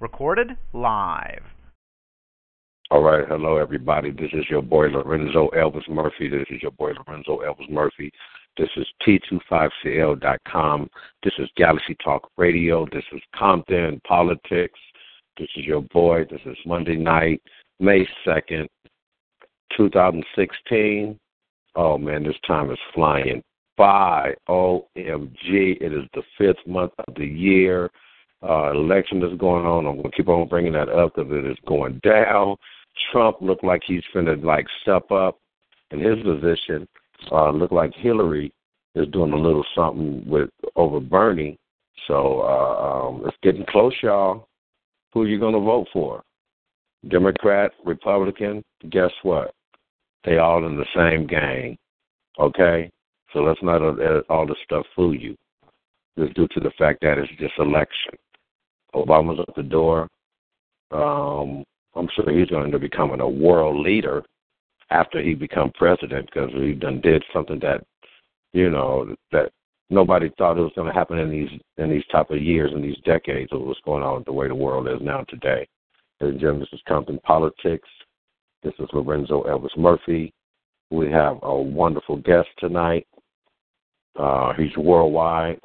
Recorded live. All right, hello everybody. This is your boy Lorenzo Elvis Murphy. This is your boy Lorenzo Elvis Murphy. This is T25CL.com. This is Galaxy Talk Radio. This is Compton Politics. This is your boy. This is Monday night, May 2nd, 2016. Oh man, this time is flying by. OMG. It is the fifth month of the year. Uh, election that's going on. I'm going to keep on bringing that up because it is going down. Trump looked like he's finna like step up in his position. Uh, look like Hillary is doing a little something with over Bernie. So uh, um, it's getting close, y'all. Who are you going to vote for? Democrat, Republican? Guess what? They all in the same gang. Okay, so let's not let all this stuff fool you. Just due to the fact that it's just election. Obama's at the door. Um, I'm sure he's going to become a world leader after he become president because he done did something that, you know, that nobody thought it was going to happen in these in these type of years in these decades of what's going on with the way the world is now today. Ladies and gentlemen, this is Compton Politics. This is Lorenzo Elvis Murphy. We have a wonderful guest tonight. Uh, he's worldwide,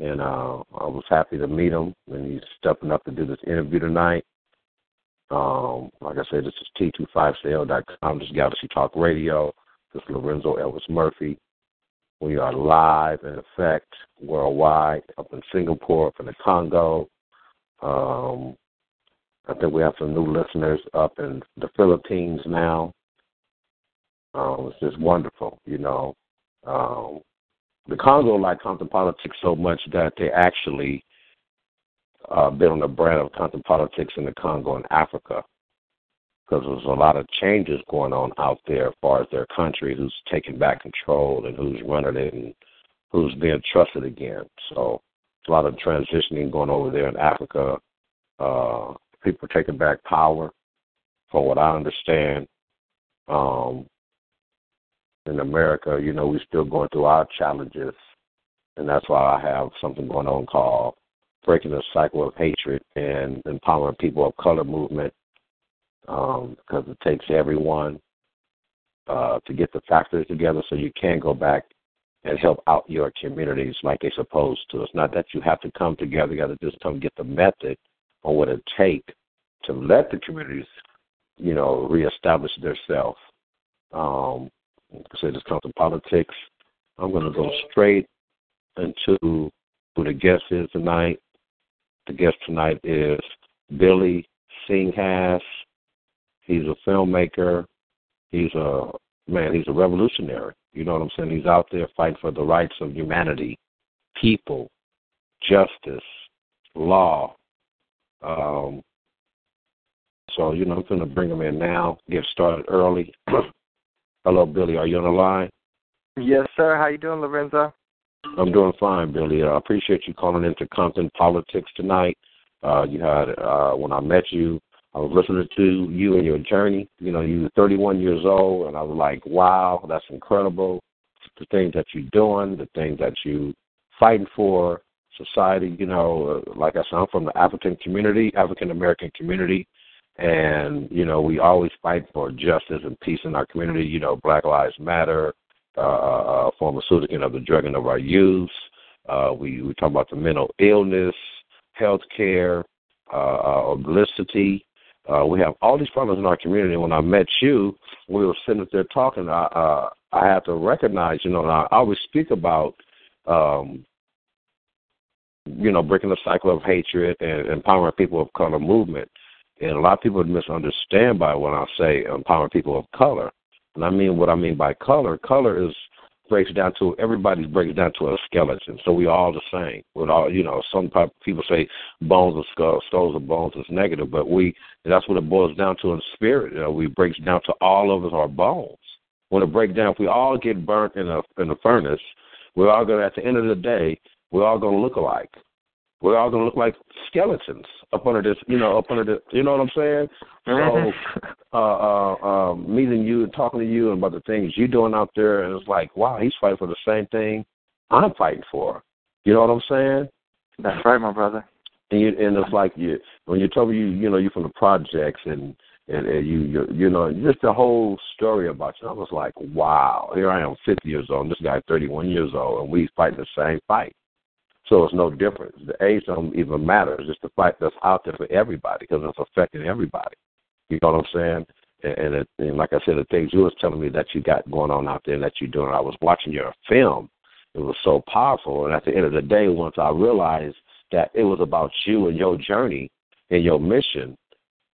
and uh, I was happy to meet him. And he's stepping up to do this interview tonight. Um, like I said, this is T25CL.com. This is Galaxy Talk Radio. This is Lorenzo Elvis Murphy. We are live in effect worldwide, up in Singapore, up in the Congo. Um, I think we have some new listeners up in the Philippines now. Um, it's just wonderful, you know. Um, the Congo like politics so much that they actually uh, been on the brand of politics in the Congo and Africa because there's a lot of changes going on out there as far as their country, who's taking back control and who's running it and who's being trusted again. So a lot of transitioning going over there in Africa. Uh, people taking back power, from what I understand. Um, in America, you know, we're still going through our challenges, and that's why I have something going on called Breaking the Cycle of Hatred and Empowering People of Color Movement, um, because it takes everyone uh, to get the factors together so you can go back and help out your communities like they're supposed to. It's not that you have to come together, you got to just come get the method on what it takes to let the communities, you know, reestablish themselves. Um, say this comes to politics. I'm going to go straight into who the guest is tonight. The guest tonight is Billy Singhas. He's a filmmaker. He's a man. He's a revolutionary. You know what I'm saying? He's out there fighting for the rights of humanity, people, justice, law. Um, so you know, I'm going to bring him in now. Get started early. Hello, Billy. Are you on the line? Yes, sir. How you doing, Lorenzo? I'm doing fine, Billy. I appreciate you calling into Compton Politics tonight. Uh, you had uh, when I met you, I was listening to you and your journey. You know, you were 31 years old, and I was like, wow, that's incredible. The things that you're doing, the things that you fighting for, society. You know, uh, like I said, I'm from the African community, African American community, and you know we always fight for justice and peace in our community. You know, Black Lives Matter, uh, uh, uh pharmaceutical of the drugging of our youth. Uh, we we talk about the mental illness, health care, uh, uh, obesity. Uh, we have all these problems in our community. When I met you, we were sitting there talking. I uh, I had to recognize, you know, I always speak about, um, you know, breaking the cycle of hatred and empowering people of color movement. And a lot of people misunderstand by when I say empowering people of color. And I mean what I mean by color. Color is breaks down to everybody breaks down to a skeleton. So we all the same. With all you know, some people say bones are skulls, skulls are bones is negative, but we that's what it boils down to in spirit. You know, we breaks down to all of us are bones. When it breaks down, if we all get burnt in a in a furnace, we're all gonna at the end of the day, we're all gonna look alike we're all gonna look like skeletons up under this, you know, up under the, you know what I'm saying? So, uh, uh, uh, meeting you and talking to you about the things you're doing out there, and it's like, wow, he's fighting for the same thing I'm fighting for. You know what I'm saying? That's right, my brother. and you, and it's like you when you told me you you know you're from the projects and and, and you you you know just the whole story about you. I was like, wow, here I am, 50 years old, and this guy 31 years old, and we fighting the same fight. So it's no difference. The age don't even matter. It's just the fight that's out there for everybody because it's affecting everybody. You know what I'm saying? And, it, and like I said, the things you was telling me that you got going on out there and that you're doing. I was watching your film. It was so powerful. And at the end of the day, once I realized that it was about you and your journey and your mission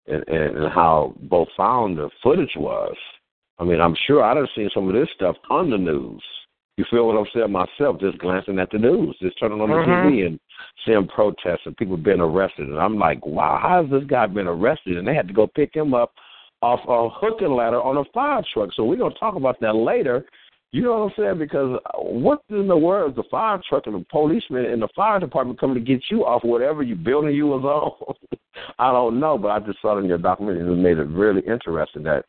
and, and how profound the footage was. I mean, I'm sure I'd have seen some of this stuff on the news. You feel what I'm saying myself, just glancing at the news, just turning on the mm-hmm. TV and seeing protests and people being arrested. And I'm like, wow, how has this guy been arrested? And they had to go pick him up off a hook and ladder on a fire truck. So we're going to talk about that later. You know what I'm saying? Because what in the world is the fire truck and the policeman and the fire department coming to get you off whatever you building you was on? I don't know, but I just saw it in your documentary and it made it really interesting that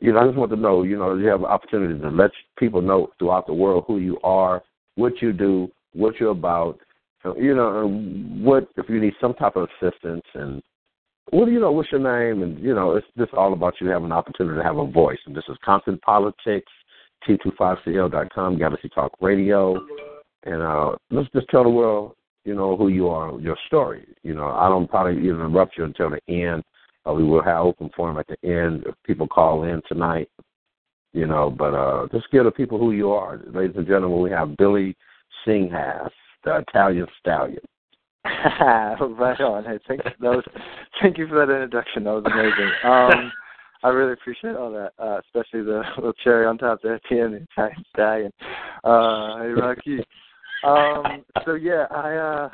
you know, I just want to know, you know, you have an opportunity to let people know throughout the world who you are, what you do, what you're about, you know, what if you need some type of assistance and what do you know, what's your name? And, you know, it's just all about you having an opportunity to have a voice. And this is Compton Politics, T25CL.com, Galaxy Talk Radio. And uh, let's just tell the world, you know, who you are, your story. You know, I don't probably even interrupt you until the end uh, we will have open forum at the end if people call in tonight. You know, but uh, just give the people who you are, ladies and gentlemen. We have Billy Singhas, the Italian stallion. right on. Hey, thank that was, thank you for that introduction. That was amazing. Um, I really appreciate all that, uh, especially the little cherry on top there at the end, the Italian stallion. Uh, hey, Rocky. Um, so yeah, I uh,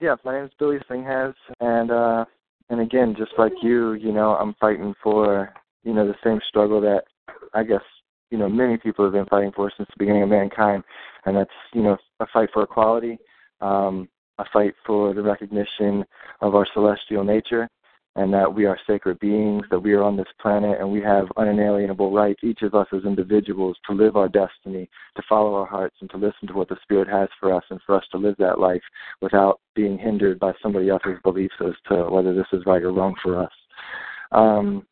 yeah, my name is Billy Singhas, and uh, and again, just like you, you know, I'm fighting for, you know, the same struggle that I guess, you know, many people have been fighting for since the beginning of mankind, and that's, you know, a fight for equality, um, a fight for the recognition of our celestial nature, and that we are sacred beings, that we are on this planet, and we have unalienable rights, each of us as individuals, to live our destiny, to follow our hearts, and to listen to what the Spirit has for us, and for us to live that life without being hindered by somebody else's beliefs as to whether this is right or wrong for us. Um,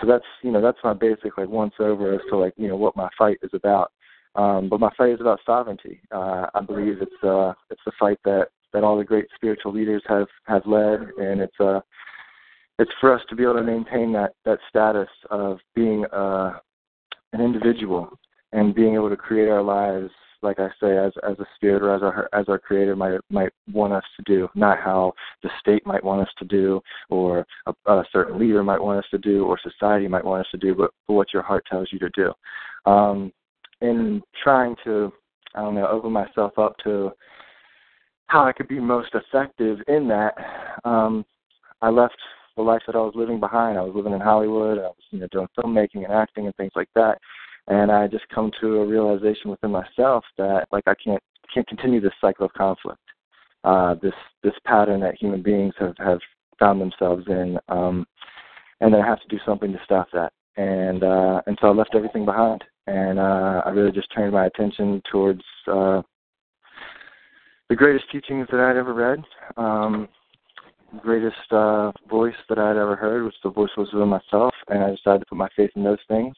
so that's you know that's my basic like once over as to like you know what my fight is about. Um, but my fight is about sovereignty. Uh, I believe it's uh, it's the fight that that all the great spiritual leaders have have led, and it's a uh, it's for us to be able to maintain that that status of being uh, an individual and being able to create our lives, like I say, as as a spirit or as our as our Creator might might want us to do, not how the state might want us to do, or a, a certain leader might want us to do, or society might want us to do, but, what your heart tells you to do. Um, in trying to, I don't know, open myself up to how I could be most effective in that. Um, I left the life that I was living behind. I was living in Hollywood. I was you know doing filmmaking and acting and things like that. And I just come to a realization within myself that like I can't can't continue this cycle of conflict, uh, this this pattern that human beings have have found themselves in, um, and I have to do something to stop that. And uh, and so I left everything behind, and uh, I really just turned my attention towards uh, the greatest teachings that I'd ever read. Um, greatest uh, voice that I'd ever heard, was the voice was within myself, and I decided to put my faith in those things,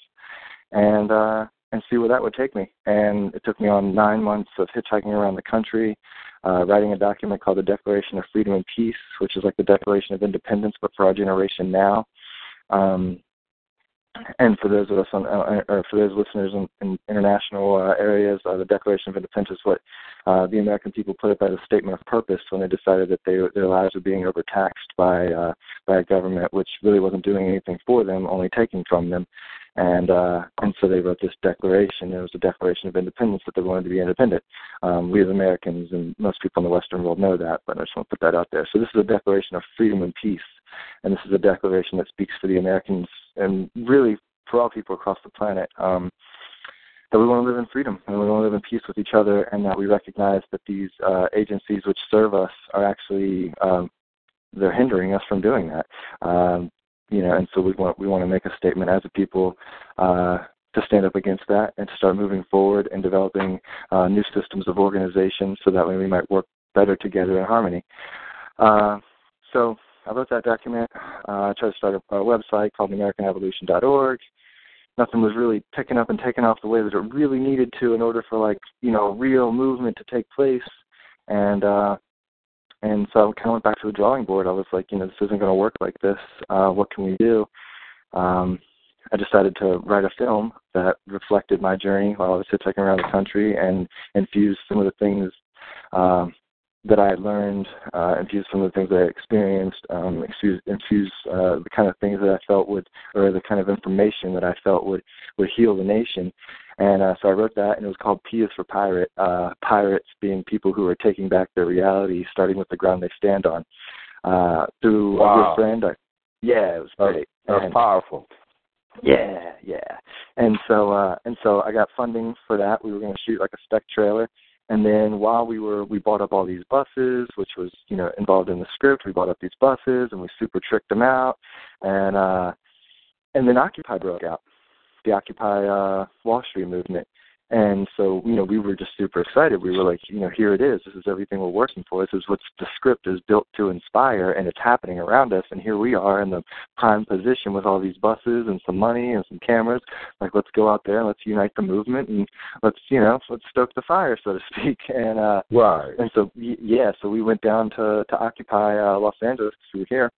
and uh, and see where that would take me. And it took me on nine months of hitchhiking around the country, uh, writing a document called the Declaration of Freedom and Peace, which is like the Declaration of Independence, but for our generation now. Um, and for those of us on, uh, or for those listeners in, in international uh, areas, uh, the Declaration of Independence is what uh, the American people put it as a statement of purpose when they decided that they, their lives were being overtaxed by uh, by a government which really wasn't doing anything for them, only taking from them. And uh, and so they wrote this declaration. It was a Declaration of Independence that they wanted to be independent. Um, we as Americans and most people in the Western world know that, but I just want to put that out there. So this is a declaration of freedom and peace, and this is a declaration that speaks for the Americans and really for all people across the planet. Um, that we want to live in freedom and we want to live in peace with each other, and that we recognize that these uh, agencies which serve us are actually um, they're hindering us from doing that. Um, you know, and so we want we want to make a statement as a people uh, to stand up against that and to start moving forward and developing uh, new systems of organization so that way we might work better together in harmony. Uh, so I wrote that document. Uh, I tried to start a, a website called AmericanEvolution.org. Nothing was really picking up and taking off the way that it really needed to in order for like you know real movement to take place. And uh, and so I kind of went back to the drawing board. I was like, you know, this isn't going to work like this. Uh, what can we do? Um, I decided to write a film that reflected my journey while I was hitchhiking around the country and infuse some of the things um, that I had learned, uh, infuse some of the things that I experienced, um, infuse, infuse uh, the kind of things that I felt would, or the kind of information that I felt would would heal the nation. And uh, so I wrote that, and it was called P is for Pirate. Uh, pirates being people who are taking back their reality, starting with the ground they stand on. Uh, through wow. a good friend, I, yeah, it was great. That's, that's powerful. Yeah, yeah. And so uh and so I got funding for that. We were gonna shoot like a spec trailer. And then while we were we bought up all these buses, which was, you know, involved in the script, we bought up these buses and we super tricked them out and uh and then Occupy broke out. The Occupy uh Wall Street movement. And so, you know, we were just super excited. We were like, you know, here it is. This is everything we're working for. This is what the script is built to inspire, and it's happening around us. And here we are in the prime position with all these buses and some money and some cameras. Like, let's go out there and let's unite the movement and let's, you know, let's stoke the fire, so to speak. And uh, right. And so, yeah, so we went down to to occupy uh, Los Angeles because we were here,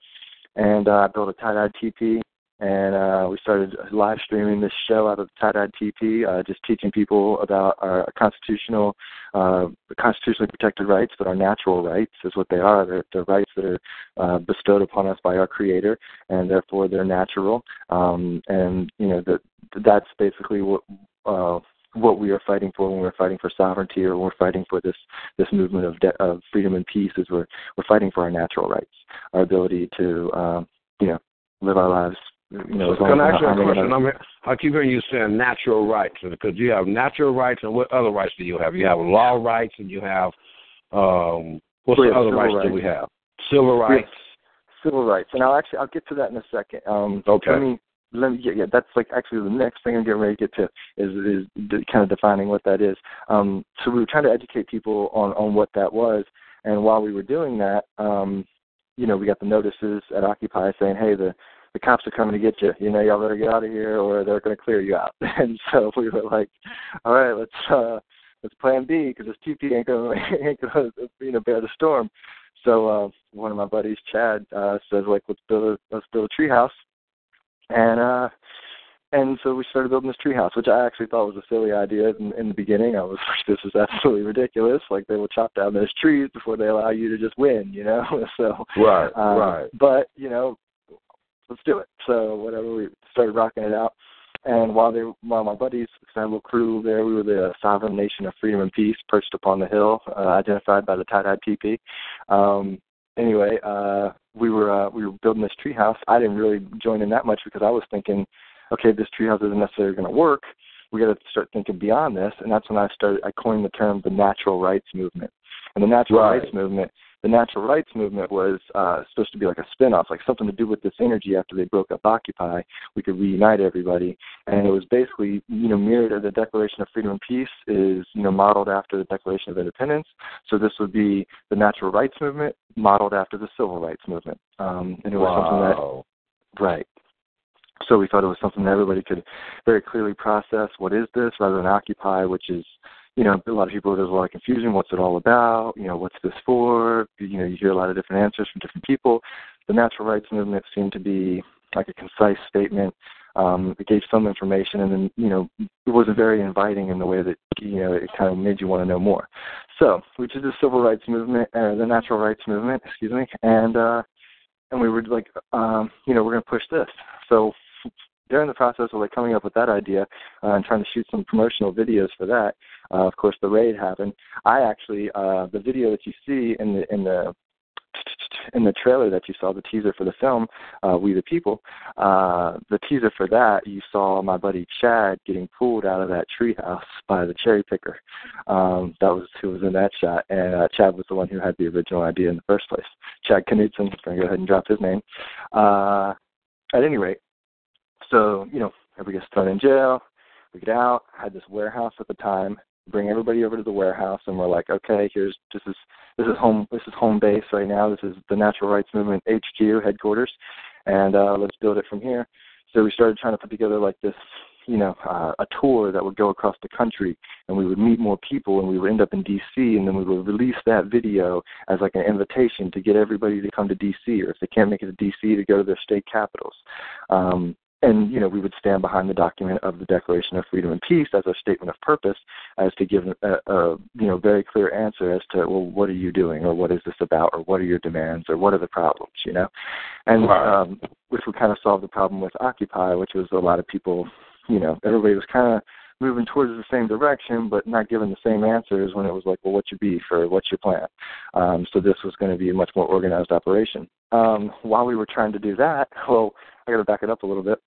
and uh, built a tie-dye teepee and uh, we started live streaming this show out of tie-dyed TP, uh, just teaching people about our constitutional, uh, constitutionally protected rights, but our natural rights is what they are. They're, they're rights that are uh, bestowed upon us by our Creator, and therefore they're natural. Um, and you know that that's basically what. Uh, what we are fighting for when we're fighting for sovereignty or when we're fighting for this this movement of de- of freedom and peace is we're we're fighting for our natural rights, our ability to um, you know live our lives you know, Can I ask you a question? I, mean, I keep hearing you saying natural rights because you have natural rights, and what other rights do you have? You have law rights, and you have um, what's the other rights, rights do we have? Civil rights. Civil rights, and I'll actually I'll get to that in a second. Um, okay. Let me let me yeah, yeah that's like actually the next thing I'm getting ready to get to is is de- kind of defining what that is. Um, so we were trying to educate people on on what that was, and while we were doing that, um, you know, we got the notices at Occupy saying, hey, the the cops are coming to get you. You know, y'all better get out of here, or they're going to clear you out. And so we were like, all right, let's uh, let's plan B because this TP ain't going to ain't going to you know bear the storm. So uh, one of my buddies, Chad, uh, says like, let's build a let's build a treehouse, and uh, and so we started building this treehouse, which I actually thought was a silly idea in, in the beginning. I was like, this is absolutely ridiculous. Like they will chop down those trees before they allow you to just win, you know. so right, um, right. But you know, let's do it. So whatever, we started rocking it out. And while they, while my buddies, little crew there, we were the sovereign nation of freedom and peace, perched upon the hill, uh, identified by the tie-dyed TP. Um, anyway, uh, we were uh, we were building this treehouse. I didn't really join in that much because I was thinking, okay, this treehouse isn't necessarily going to work. We got to start thinking beyond this, and that's when I started. I coined the term the natural rights movement. And the natural right. rights movement the natural rights movement was uh, supposed to be like a spin-off, like something to do with this energy after they broke up Occupy. We could reunite everybody, and it was basically you know mirrored. The Declaration of Freedom and Peace is you know modeled after the Declaration of Independence. So this would be the natural rights movement modeled after the civil rights movement, um, and it was wow. something that right. So we thought it was something that everybody could very clearly process. What is this, rather than Occupy, which is you know, a lot of people there's a lot of confusion. What's it all about? You know, what's this for? You know, you hear a lot of different answers from different people. The natural rights movement seemed to be like a concise statement. Um, it gave some information, and then you know, it wasn't very inviting in the way that you know it kind of made you want to know more. So we did the civil rights movement, or the natural rights movement, excuse me, and uh, and we were like, um, you know, we're going to push this. So during the process of like coming up with that idea uh, and trying to shoot some promotional videos for that, uh, of course the raid happened. I actually uh, the video that you see in the in the in the trailer that you saw, the teaser for the film, uh, We the People, uh, the teaser for that, you saw my buddy Chad getting pulled out of that treehouse by the cherry picker. Um, that was who was in that shot, and uh, Chad was the one who had the original idea in the first place. Chad Knutson, I'm going to go ahead and drop his name. Uh, at any rate, so, you know, everybody gets thrown in jail. We get out. Had this warehouse at the time bring everybody over to the warehouse, and we're like, okay, here's this is this is home this is home base right now. This is the Natural Rights Movement HQ headquarters, and uh, let's build it from here. So we started trying to put together like this you know, uh, a tour that would go across the country, and we would meet more people, and we would end up in D.C., and then we would release that video as like an invitation to get everybody to come to D.C., or if they can't make it to D.C., to go to their state capitals. Um, and you know we would stand behind the document of the Declaration of Freedom and Peace as a statement of purpose, as to give a, a you know very clear answer as to well what are you doing or what is this about or what are your demands or what are the problems you know, and um, which would kind of solve the problem with Occupy, which was a lot of people you know, everybody was kind of moving towards the same direction, but not given the same answers when it was like, well, what's your beef or what's your plan? Um, so this was going to be a much more organized operation. Um, while we were trying to do that, well, I got to back it up a little bit.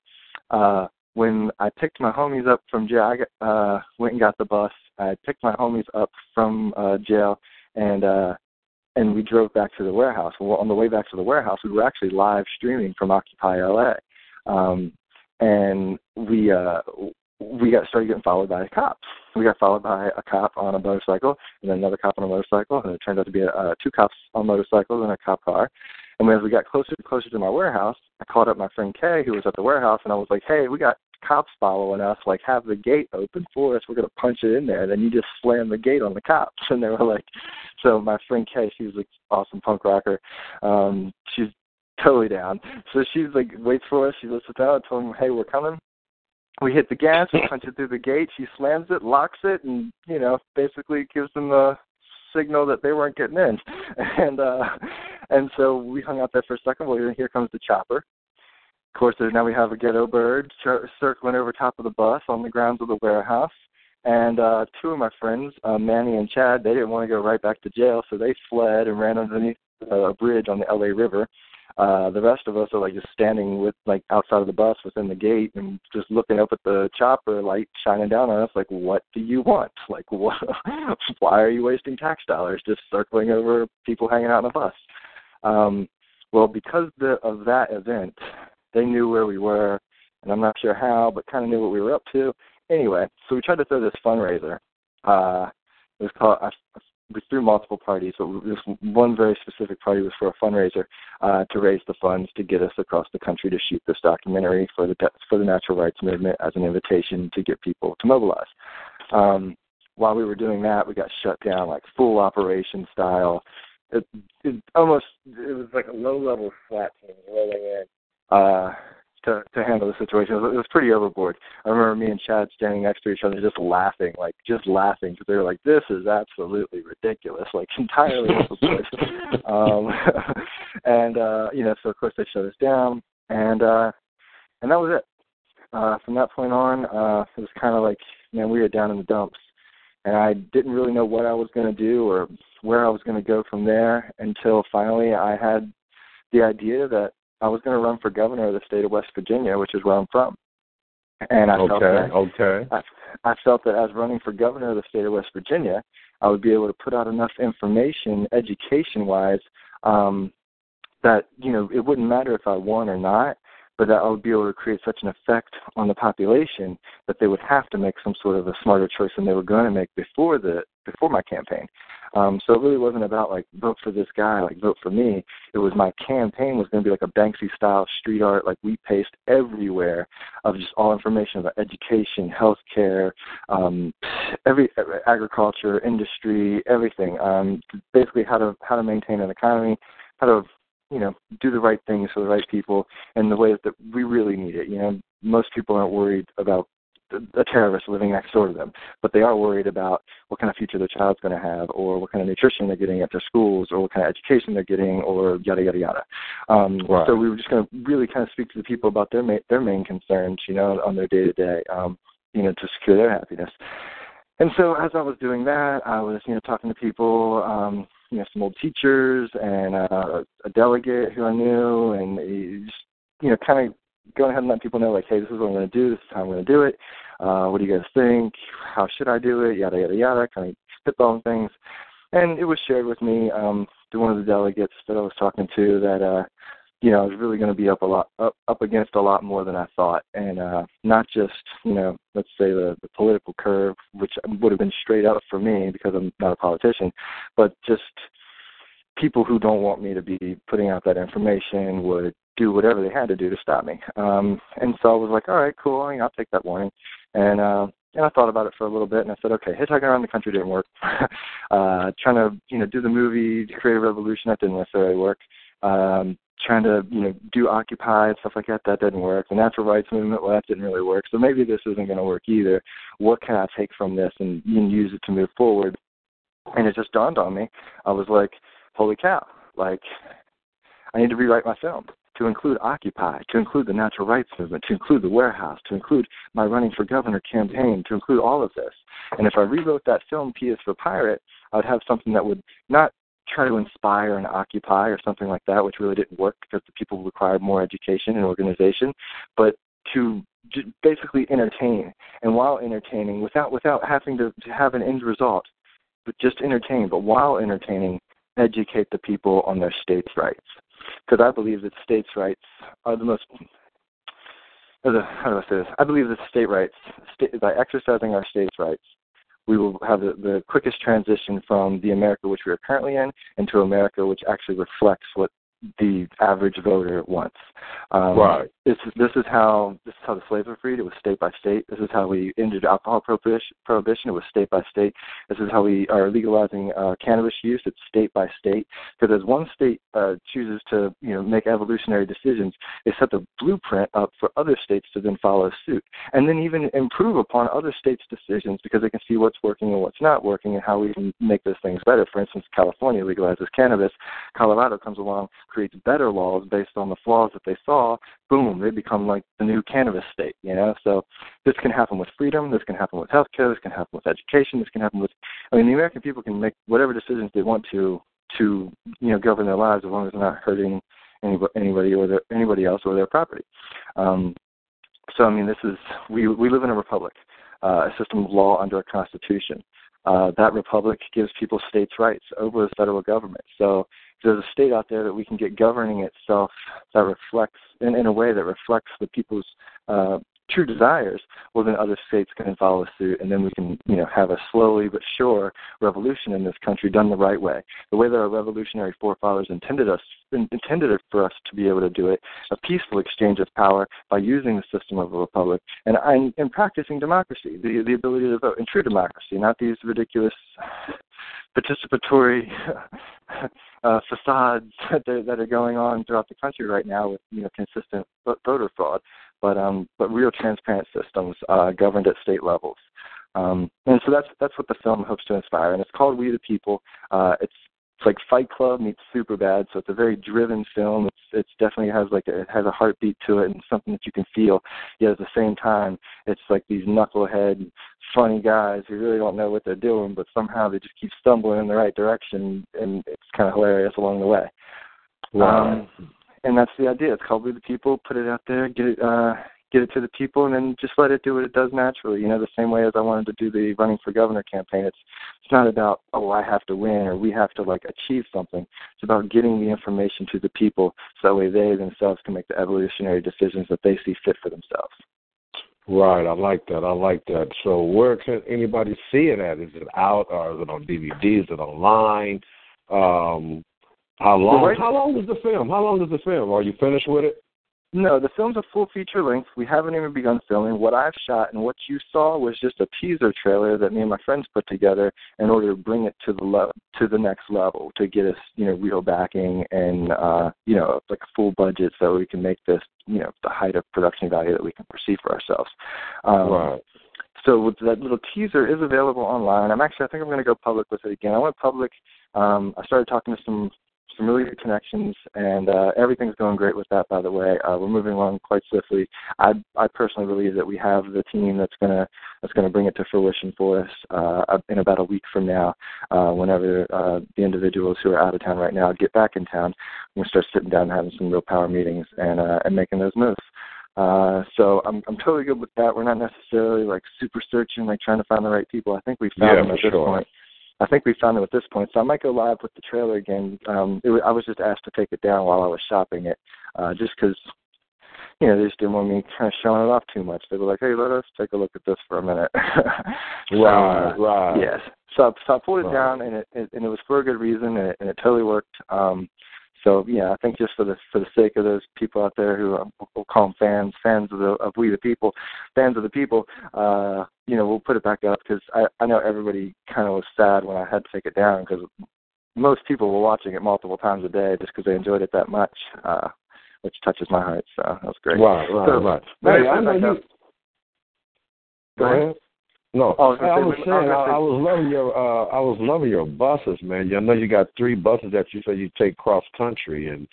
Uh, when I picked my homies up from jail, I uh, went and got the bus. I picked my homies up from uh, jail, and uh, and we drove back to the warehouse. Well, on the way back to the warehouse, we were actually live streaming from Occupy LA. Um, and we uh we got started getting followed by cops. We got followed by a cop on a motorcycle and then another cop on a motorcycle, and it turned out to be uh, two cops on motorcycles and a cop car. And as we got closer and closer to my warehouse, I called up my friend Kay, who was at the warehouse, and I was like, "Hey, we got cops following us. Like, have the gate open for us. We're gonna punch it in there." And then you just slam the gate on the cops, and they were like, "So my friend Kay, she's like awesome punk rocker. Um, she's totally down. So she's like waits for us. She listens out. I told him, hey, we're coming. We hit the gas. We punch it through the gate. She slams it, locks it, and you know basically gives them the signal that they weren't getting in. And uh and so we hung out there for a second. Well, here comes the chopper. Of course, now we have a ghetto bird circling over top of the bus on the grounds of the warehouse. And uh two of my friends, uh, Manny and Chad, they didn't want to go right back to jail, so they fled and ran underneath a bridge on the LA River uh the rest of us are like just standing with like outside of the bus within the gate and just looking up at the chopper light shining down on us like what do you want like what why are you wasting tax dollars just circling over people hanging out on a bus um well because the, of that event they knew where we were and i'm not sure how but kind of knew what we were up to anyway so we tried to throw this fundraiser uh it was called I was through multiple parties, but this one very specific party was for a fundraiser uh, to raise the funds to get us across the country to shoot this documentary for the for the natural rights movement as an invitation to get people to mobilize. Um, while we were doing that, we got shut down like full operation style. It, it almost it was like a low level SWAT team rolling in. Uh, to to handle the situation. It was, it was pretty overboard. I remember me and Chad standing next to each other, just laughing, like just laughing because they were like, "This is absolutely ridiculous, like entirely overboard." um, and uh, you know, so of course they shut us down, and uh, and that was it. Uh, from that point on, uh, it was kind of like, man, we were down in the dumps, and I didn't really know what I was going to do or where I was going to go from there until finally I had the idea that I was going to run for governor of the state of West Virginia, which is where I'm from. And I okay, felt that okay. I, I felt that as running for governor of the state of West Virginia, I would be able to put out enough information, education wise, um, that you know it wouldn't matter if I won or not, but that I would be able to create such an effect on the population that they would have to make some sort of a smarter choice than they were going to make before the before my campaign. Um, so it really wasn't about like vote for this guy, like vote for me. It was my campaign was going to be like a Banksy style street art, like we paste everywhere of just all information about education, healthcare, um, every agriculture, industry, everything. Um, basically how to how to maintain an economy, how to you know do the right things for the right people in the ways that we really need it. You know, most people aren't worried about a terrorist living next door to them, but they are worried about what kind of future their child's going to have, or what kind of nutrition they're getting at their schools, or what kind of education they're getting, or yada yada yada. Um, right. So we were just going to really kind of speak to the people about their ma- their main concerns, you know, on their day to day, you know, to secure their happiness. And so as I was doing that, I was, you know, talking to people, um, you know, some old teachers and uh, a delegate who I knew, and just, you know, kind of going ahead and letting people know, like, hey, this is what I'm going to do. This is how I'm going to do it. Uh, what do you guys think? How should I do it? Yada yada yada. Kind of spitballing things, and it was shared with me um, through one of the delegates that I was talking to that uh, you know, I was really going to be up a lot, up up against a lot more than I thought, and uh, not just, you know, let's say the, the political curve, which would have been straight up for me because I'm not a politician, but just people who don't want me to be putting out that information would do whatever they had to do to stop me. Um, and so I was like, all right, cool, I mean, I'll take that warning. And uh, and I thought about it for a little bit, and I said, okay, hitchhiking around the country didn't work. uh, trying to you know do the movie, create a revolution, that didn't necessarily work. Um, trying to you know do Occupy and stuff like that, that didn't work. The natural rights movement, well, that didn't really work. So maybe this isn't going to work either. What can I take from this and, and use it to move forward? And it just dawned on me. I was like, holy cow! Like, I need to rewrite my film to include Occupy, to include the natural rights movement, to include the warehouse, to include my running for governor campaign, to include all of this. And if I rewrote that film, P is for Pirate, I would have something that would not try to inspire and occupy or something like that, which really didn't work because the people required more education and organization, but to basically entertain. And while entertaining, without without having to, to have an end result, but just entertain. But while entertaining, educate the people on their states' rights because I believe that states' rights are the most. How do I say this? I believe that state rights, state, by exercising our states' rights, we will have the, the quickest transition from the America which we are currently in into America which actually reflects what the average voter wants. Um, right. This is this is how this is how the slaves were freed. It was state by state. This is how we ended alcohol prohibition. Prohibition. It was state by state. This is how we are legalizing uh, cannabis use. It's state by state. Because as one state uh, chooses to you know make evolutionary decisions, they set the blueprint up for other states to then follow suit, and then even improve upon other states' decisions because they can see what's working and what's not working and how we can make those things better. For instance, California legalizes cannabis. Colorado comes along creates better laws based on the flaws that they saw, boom, they become like the new cannabis state, you know? So this can happen with freedom, this can happen with healthcare, this can happen with education, this can happen with I mean the American people can make whatever decisions they want to to, you know, govern their lives as long as they're not hurting anybody anybody or their, anybody else or their property. Um so I mean this is we we live in a republic, uh, a system of law under a constitution. Uh, that republic gives people states' rights over the federal government. So there's a state out there that we can get governing itself that reflects in, in a way that reflects the people's uh, true desires, well then other states can follow suit and then we can, you know, have a slowly but sure revolution in this country done the right way. The way that our revolutionary forefathers intended us intended it for us to be able to do it, a peaceful exchange of power by using the system of a republic and and, and practicing democracy, the the ability to vote in true democracy, not these ridiculous participatory uh, facades that are, that are going on throughout the country right now with you know consistent voter fraud, but um, but real transparent systems uh, governed at state levels. Um, and so that's that's what the film hopes to inspire, and it's called We the People. Uh, it's it's like Fight Club meets Superbad, so it's a very driven film. It's it's definitely has like a, it has a heartbeat to it and something that you can feel. Yet at the same time, it's like these knucklehead, funny guys who really don't know what they're doing, but somehow they just keep stumbling in the right direction, and it's kind of hilarious along the way. Wow. Um, and that's the idea. It's called We the People. Put it out there. Get it. uh get it to the people and then just let it do what it does naturally. You know, the same way as I wanted to do the running for governor campaign. It's it's not about oh I have to win or we have to like achieve something. It's about getting the information to the people so that way they themselves can make the evolutionary decisions that they see fit for themselves. Right, I like that. I like that. So where can anybody see it at? Is it out or is it on DVD? Is it online? Um how long how long is the film? How long is the film? Are you finished with it? No, the film's a full feature length. We haven't even begun filming. What I've shot and what you saw was just a teaser trailer that me and my friends put together in order to bring it to the le- to the next level to get us, you know, real backing and uh, you know, like a full budget so we can make this, you know, the height of production value that we can perceive for ourselves. Um, right. so with that little teaser is available online. I'm actually I think I'm going to go public with it again. I went public. Um, I started talking to some some really good connections, and uh, everything's going great with that. By the way, uh, we're moving along quite swiftly. I I personally believe that we have the team that's gonna that's gonna bring it to fruition for us uh, in about a week from now. Uh, whenever uh, the individuals who are out of town right now get back in town, we're gonna start sitting down and having some real power meetings and uh, and making those moves. Uh, so I'm I'm totally good with that. We're not necessarily like super searching, like trying to find the right people. I think we found Yeah, them at this sure. point. I think we found them at this point. So I might go live with the trailer again. Um, it, I was just asked to take it down while I was shopping it. uh, just because you know, they just didn't want me kind of showing it off too much. They were like, "Hey, let us take a look at this for a minute." right, uh, right. Yes. So, so I pulled it right. down, and it, it and it was for a good reason, and it, and it totally worked. Um, so yeah, I think just for the for the sake of those people out there who uh, we'll call them fans, fans of the of we the people, fans of the people, uh, you know, we'll put it back up because I I know everybody kind of was sad when I had to take it down because most people were watching it multiple times a day just because they enjoyed it that much. Uh, which touches my heart. So that was great. Right, right, so, right. Hey, I know you. Go ahead. No, oh, I, I was saying I, I was loving your uh I was loving your buses, man. I know you got three buses that you say you take cross country, and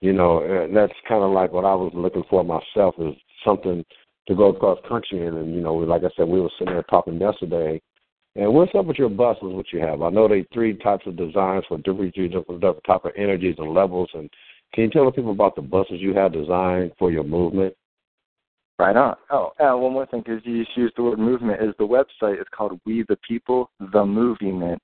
you know uh, that's kind of like what I was looking for myself is something to go cross country in. And you know, like I said, we were sitting there talking yesterday. And what's up with your buses? What you have? I know they three types of designs for different different, different type of energies and levels, and can you tell the people about the buses you have designed for your movement? Right on. Oh, uh, one more thing, because you just used the word movement, is the website is called We the People, the Movement,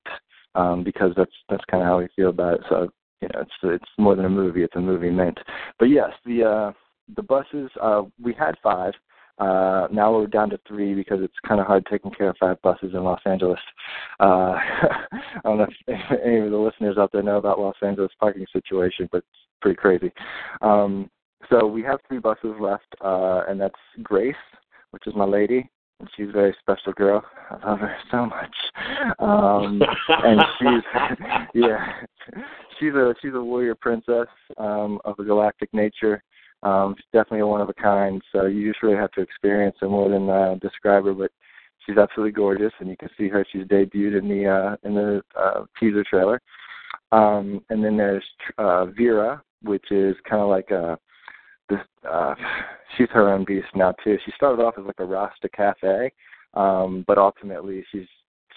um, because that's that's kind of how we feel about it. So you know, it's it's more than a movie; it's a movement. But yes, the uh, the buses uh, we had five. Uh, now we're down to three because it's kind of hard taking care of five buses in Los Angeles. Uh, I don't know if any of the listeners out there know about Los Angeles parking situation, but it's pretty crazy. Um, so we have three buses left, uh, and that's Grace, which is my lady, and she's a very special girl. I love her so much. Um, and she's yeah, she's a she's a warrior princess um, of a galactic nature. Um, she's definitely a one of a kind. So you just really have to experience her more than uh, describe her. But she's absolutely gorgeous, and you can see her. She's debuted in the uh, in the uh, teaser trailer. Um, and then there's uh, Vera, which is kind of like a this. Uh, she's her own beast now too. She started off as like a Rasta cafe, um, but ultimately she's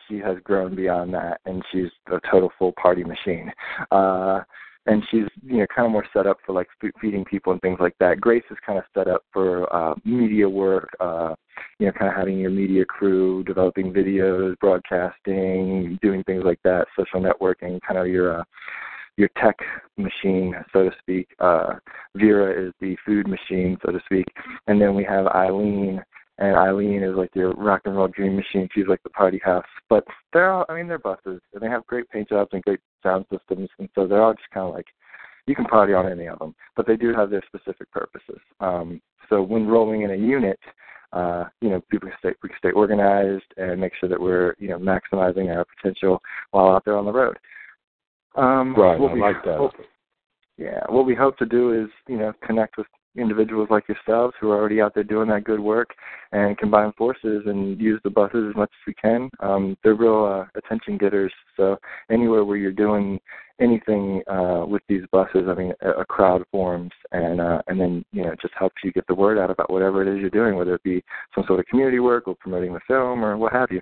she has grown beyond that, and she's a total full party machine. Uh, and she's you know kind of more set up for like feeding people and things like that. Grace is kind of set up for uh, media work, uh, you know, kind of having your media crew, developing videos, broadcasting, doing things like that, social networking, kind of your uh, your tech machine, so to speak. Uh, Vera is the food machine, so to speak, and then we have Eileen. And Eileen is like your rock and roll dream machine. She's like the party house. But they're all, I mean, they're buses, and they have great paint jobs and great sound systems, and so they're all just kind of like you can party on any of them, but they do have their specific purposes. Um, so when rolling in a unit, uh, you know, people can stay we can stay organized and make sure that we're you know maximizing our potential while out there on the road. Um, right, I we, like that. What, yeah, what we hope to do is you know connect with individuals like yourselves who are already out there doing that good work and combine forces and use the buses as much as we can. Um, they're real uh, attention getters. So anywhere where you're doing anything uh, with these buses, I mean, a, a crowd forms, and uh, and then you know it just helps you get the word out about whatever it is you're doing, whether it be some sort of community work or promoting the film or what have you.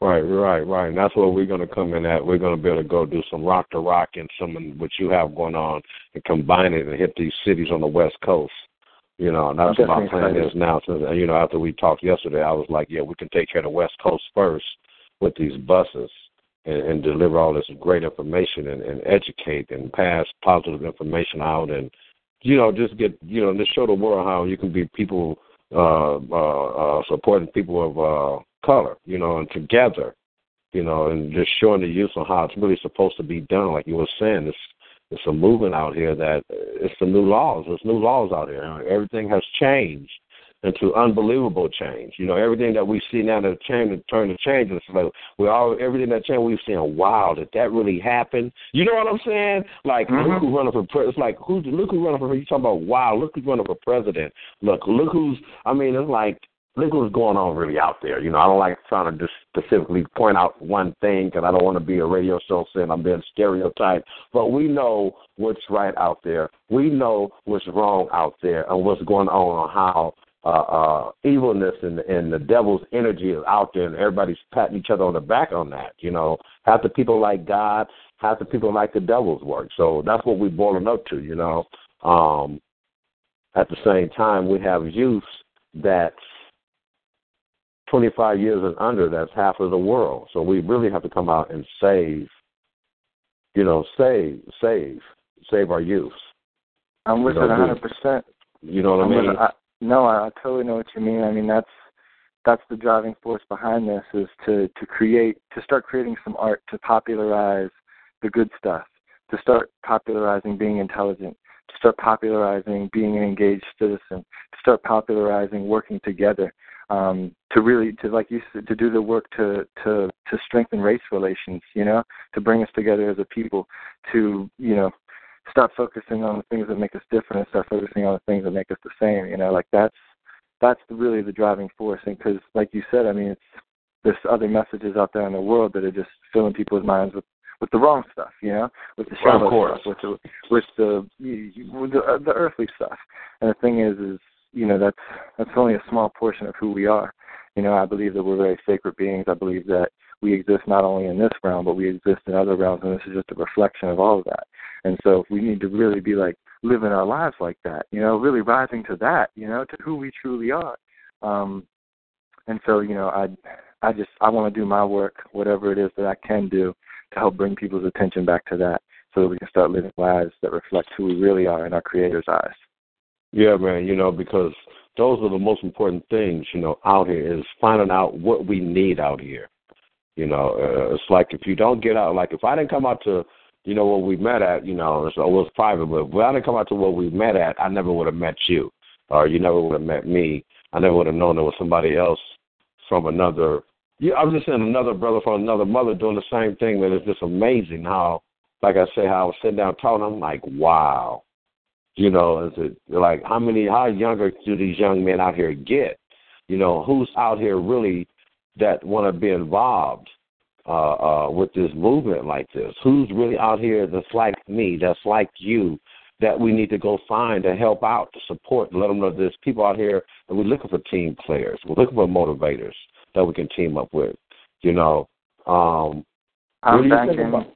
Right, right, right. And that's what we're going to come in at. We're going to be able to go do some rock to rock and some of what you have going on and combine it and hit these cities on the West Coast. You know, and that's what my plan is now. So, you know, after we talked yesterday, I was like, yeah, we can take care of the West Coast first with these buses and, and deliver all this great information and, and educate and pass positive information out and, you know, just get, you know, just show the world how you can be people uh, uh, uh, supporting people of uh, color, you know, and together, you know, and just showing the youth on how it's really supposed to be done. Like you were saying, it's it's a movement out here that it's the new laws. There's new laws out here. Everything has changed into unbelievable change. You know, everything that we see now that change turn to change. It's like we all everything that changed. We've seen. Wow, did that really happen? You know what I'm saying? Like mm-hmm. look who's running for president. It's like who's look who's running for. You talking about wow? Look who's running for president. Look, look who's. I mean, it's like look what's going on really out there. You know, I don't like trying to just specifically point out one thing because I don't want to be a radio show saying I'm being stereotyped. But we know what's right out there. We know what's wrong out there and what's going on on how uh, uh, evilness and, and the devil's energy is out there, and everybody's patting each other on the back on that. You know, half the people like God, half the people like the devil's work. So that's what we're boiling up to. You know, um, at the same time, we have youth that's 25 years and under, that's half of the world. So we really have to come out and save, you know, save, save, save our youth. I'm with you know, it 100. percent You know what I'm I mean? with. I, no, I, I totally know what you mean. I mean that's that's the driving force behind this is to to create to start creating some art to popularize the good stuff, to start popularizing being intelligent, to start popularizing being an engaged citizen, to start popularizing working together, um, to really to like you said, to do the work to to to strengthen race relations, you know, to bring us together as a people, to you know stop focusing on the things that make us different and start focusing on the things that make us the same. You know, like that's that's really the driving force. And because, like you said, I mean, it's there's other messages out there in the world that are just filling people's minds with with the wrong stuff, you know, with the shallow course. stuff, with the with the with the, uh, the earthly stuff. And the thing is, is you know that's that's only a small portion of who we are. You know, I believe that we're very sacred beings. I believe that we exist not only in this realm, but we exist in other realms, and this is just a reflection of all of that. And so we need to really be like living our lives like that, you know, really rising to that, you know, to who we truly are. Um and so, you know, I I just I want to do my work, whatever it is that I can do to help bring people's attention back to that so that we can start living lives that reflect who we really are in our creator's eyes. Yeah, man, you know, because those are the most important things, you know, out here is finding out what we need out here. You know, uh, it's like if you don't get out, like if I didn't come out to, you know, what we met at, you know, so it was private, but if I didn't come out to what we met at, I never would have met you, or you never would have met me. I never would have known there was somebody else from another. Yeah, I was just saying another brother from another mother doing the same thing. Man, it's just amazing how, like I say, how I was sitting down talking. I'm like, wow, you know, is it like how many, how younger do these young men out here get? You know, who's out here really that want to be involved uh, uh, with this movement like this? Who's really out here that's like me, that's like you, that we need to go find to help out, to support, and let them know there's people out here and we're looking for team players, we're looking for motivators that we can team up with. You know, um, I'm you think about-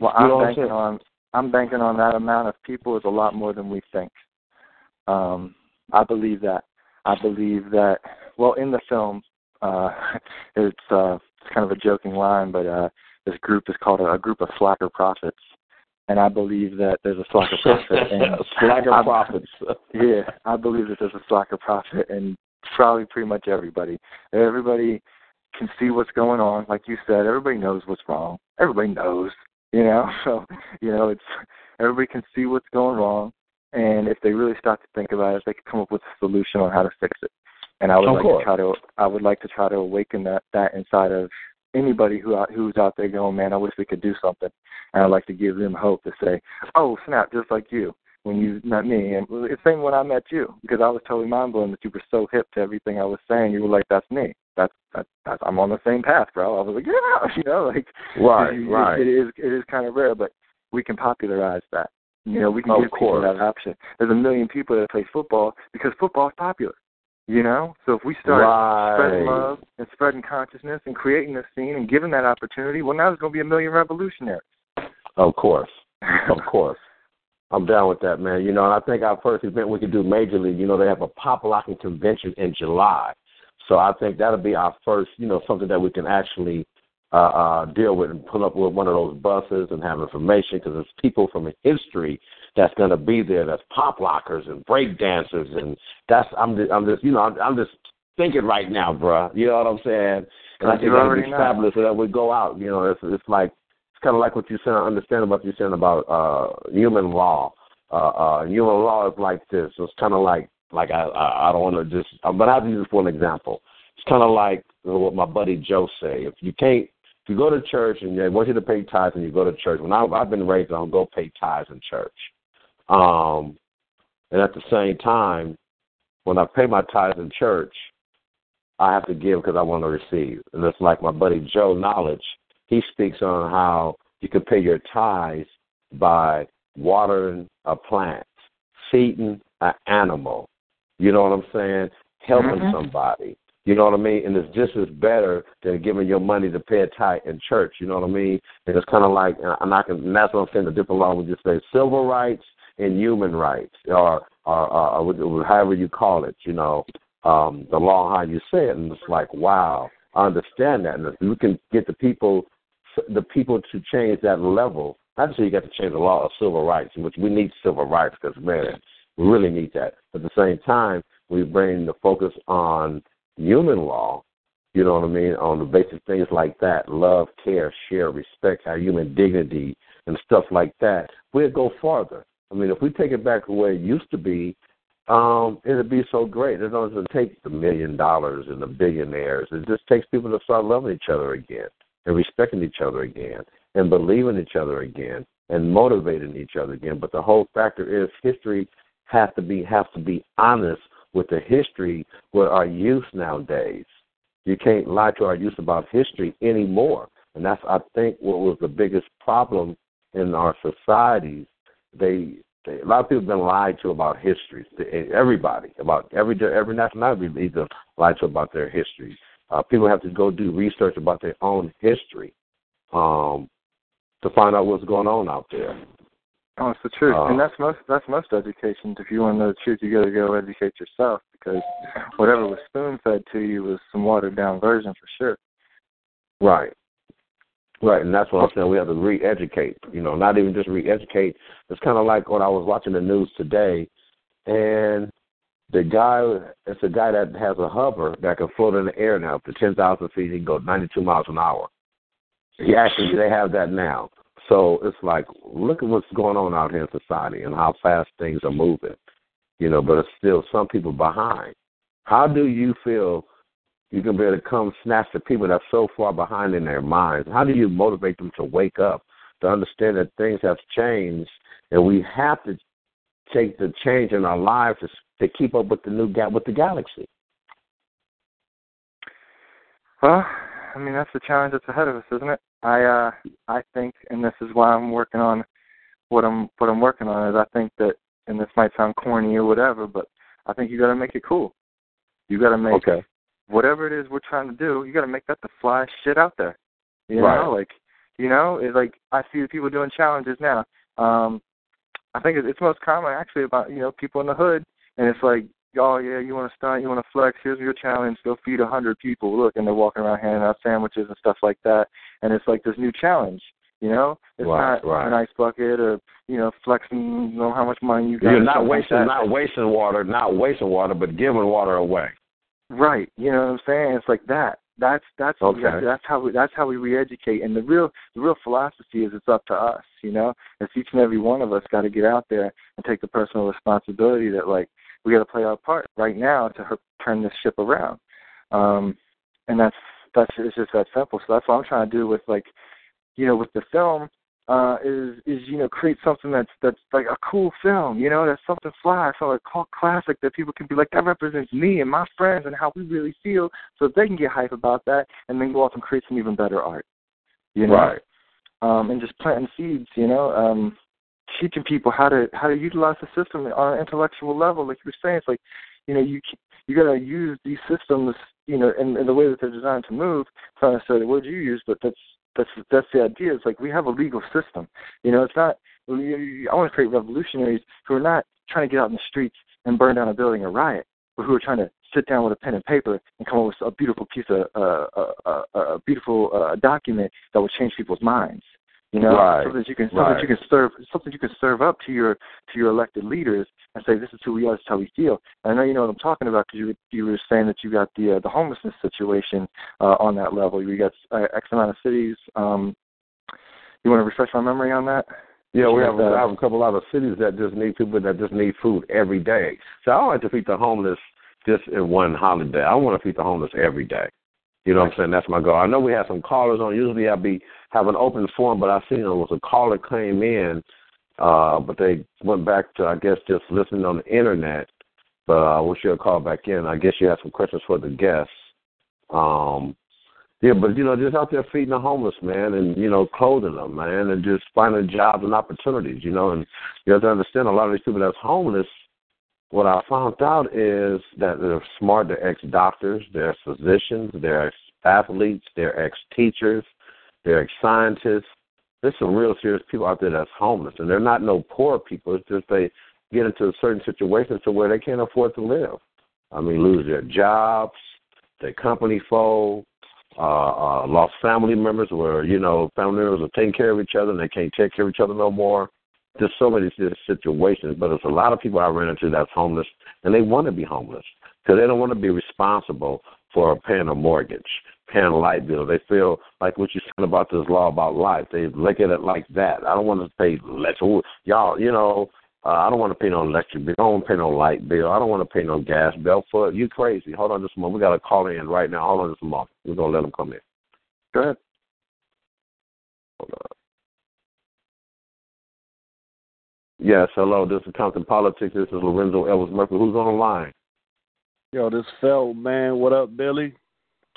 Well, I'm know I'm banking saying? on I'm banking on that amount of people is a lot more than we think. Um, I believe that. I believe that. Well, in the film, uh, it's uh, it's kind of a joking line, but uh, this group is called a, a group of slacker prophets, and I believe that there's a slacker prophet. And Slacker I'm- prophets. yeah, I believe that there's a slacker prophet, and probably pretty much everybody. Everybody can see what's going on. Like you said, everybody knows what's wrong. Everybody knows, you know. So, you know, it's everybody can see what's going wrong, and if they really start to think about it, they can come up with a solution on how to fix it. And I would Of like course. to try to, I would like to try to awaken that that inside of anybody who out, who's out there going, man, I wish we could do something. And I'd like to give them hope to say, oh snap, just like you when you met me, and it's same when I met you because I was totally mind blown that you were so hip to everything I was saying. You were like, "That's me. That's that, that's I'm on the same path, bro." I was like, "Yeah," you know, like Right, it, right. It, it is it is kind of rare, but we can popularize that. You know, we can Of give people course. that option. There's a million people that play football because football is popular. You know, so if we start spreading love and spreading consciousness and creating this scene and giving that opportunity, well, now there's going to be a million revolutionaries. Of course. Of course. I'm down with that, man. You know, and I think our first event we could do majorly, you know, they have a pop locking convention in July. So I think that'll be our first, you know, something that we can actually uh, uh, deal with and pull up with one of those buses and have information because it's people from history that's going to be there. That's pop lockers and break dancers, and that's I'm just, I'm just you know I'm, I'm just thinking right now, bruh. You know what I'm saying? And I think that'll already be fabulous so that we go out. You know, it's it's like it's kind of like what you said. I understand what you saying about uh human law. Uh, uh, human law is like this. It's kind of like like I I, I don't want to just. But I to use this for an example. It's kind of like what my buddy Joe say. If you can't, if you go to church and they want you to pay tithes and you go to church. When I, I've been raised on go pay tithes in church. Um, and at the same time, when I pay my tithes in church, I have to give because I want to receive. And it's like my buddy Joe Knowledge. He speaks on how you can pay your tithes by watering a plant, feeding an animal. You know what I'm saying? Helping Mhm. somebody. You know what I mean? And it's just as better than giving your money to pay a tithe in church. You know what I mean? And it's kind of like, and I can, and that's what I'm saying. The different law would just say civil rights and human rights, or, or, or, or however you call it. You know, um, the law how you say it, and it's like, wow, I understand that. And if we can get the people, the people to change that level Not to say you got to change the law of civil rights, which we need civil rights because man, we really need that. At the same time, we bring the focus on human law. You know what I mean? On the basic things like that, love, care, share, respect, our human dignity, and stuff like that. We'll go farther. I mean, if we take it back to where it used to be, um, it'd be so great. It doesn't take the million dollars and the billionaires. It just takes people to start loving each other again and respecting each other again and believing each other again and motivating each other again. But the whole factor is history has to be have to be honest with the history with our youth nowadays. You can't lie to our youth about history anymore. And that's I think what was the biggest problem in our societies. They a lot of people have been lied to about history. Everybody, about every every nationality, either lied to about their history. Uh, people have to go do research about their own history um, to find out what's going on out there. Oh, it's the truth, uh, and that's most that's most education. If you want to know the truth, you got to go educate yourself because whatever was spoon fed to you was some watered down version for sure. Right. Right, and that's what I'm saying. We have to re-educate. You know, not even just re-educate. It's kind of like when I was watching the news today, and the guy, it's a guy that has a hover that can float in the air now up to 10,000 feet. He can go 92 miles an hour. He actually, they have that now. So it's like, look at what's going on out here in society and how fast things are moving. You know, but it's still some people behind. How do you feel you can be able to come snatch the people that's so far behind in their minds? How do you motivate them to wake up, to understand that things have changed, and we have to take the change in our lives to, to keep up with the new gap with the galaxy? Well, I mean that's the challenge that's ahead of us, isn't it? I uh I think and this is why I'm working on what I'm what I'm working on is I think that and this might sound corny or whatever, but I think you gotta make it cool. You gotta make okay whatever it is we're trying to do, you got to make that the fly shit out there. You right. know, like you know, it's like I see the people doing challenges now. Um, I think it's most common actually about you know people in the hood, and it's like, oh yeah, you want to stunt, you want to flex. Here's your challenge: go feed a hundred people. Look, and they're walking around handing out sandwiches and stuff like that. And it's like this new challenge. You know, it's right, not right. an ice bucket or you know flexing. You know how much money you got. You're not wasting, like not wasting water, not wasting water, but giving water away. Right. You know what I'm saying? It's like that. That's that's okay. that's how we that's how we re-educate. And the real the real philosophy is it's up to us. You know, it's each and every one of us got to get out there and take the personal responsibility that like we got to play our part right now to her, turn this ship around. Um, and that's that's it's just that simple. So that's what I'm trying to do with like, you know, with the film uh, is is you know create something that's that's like a cool film, you know, that's something fly, so a cult classic that people can be like that represents me and my friends and how we really feel, so they can get hype about that and then go off and create some even better art, you know, right? Um, and just planting seeds, you know, um, teaching people how to how to utilize the system on an intellectual level, like you were saying, it's like, you know, you you got to use these systems, you know, in, in the way that they're designed to move. It's not necessarily what you use, but that's that's that's the idea. It's like we have a legal system. You know, it's not. I want to create revolutionaries who are not trying to get out in the streets and burn down a building or riot, but who are trying to sit down with a pen and paper and come up with a beautiful piece of uh, uh, uh, a beautiful uh, document that will change people's minds. You know, right. something that you can right. something you can serve something you can serve up to your to your elected leaders and say this is who we are, this is how we feel. And I know you know what I'm talking about because you you were saying that you got the uh, the homelessness situation uh, on that level. You got uh, X amount of cities. Um, you want to refresh my memory on that? Yeah, we have, uh, have a couple other cities that just need people that just need food every day. So I don't like to feed the homeless just in one holiday. I want to feed the homeless every day. You know what I'm saying? That's my goal. I know we have some callers on. Usually I'll be have an open forum, but I seen there was a caller came in, uh, but they went back to I guess just listening on the internet. But I wish you'd call back in. I guess you have some questions for the guests. Um, yeah, but you know, just out there feeding the homeless, man, and you know, clothing them, man, and just finding jobs and opportunities, you know. And you have to understand, a lot of these people that's homeless, what I found out is that they're smart. They're ex doctors, they're physicians, they're ex athletes, they're ex teachers, they're scientists. There's some real serious people out there that's homeless, and they're not no poor people. It's just they get into a certain situations to where they can't afford to live. I mean, lose their jobs, their company fold, uh, uh, lost family members, where you know family members are taking care of each other and they can't take care of each other no more. There's so many situations, but there's a lot of people I ran into that's homeless, and they want to be homeless because they don't want to be responsible for paying a mortgage, paying a light bill. They feel like what you're saying about this law about life. They look at it like that. I don't want to pay less. Y'all, you know, uh, I don't want to pay no electric bill. I don't want to pay no light bill. I don't want to pay no gas bill. For you crazy? Hold on just a moment. We got a call in right now. Hold on just a moment. We're gonna let them come in. Go ahead. Hold on. Yes, hello. This is Compton Politics. This is Lorenzo Elvis Murphy. Who's on the line? Yo, this Felt man. What up, Billy?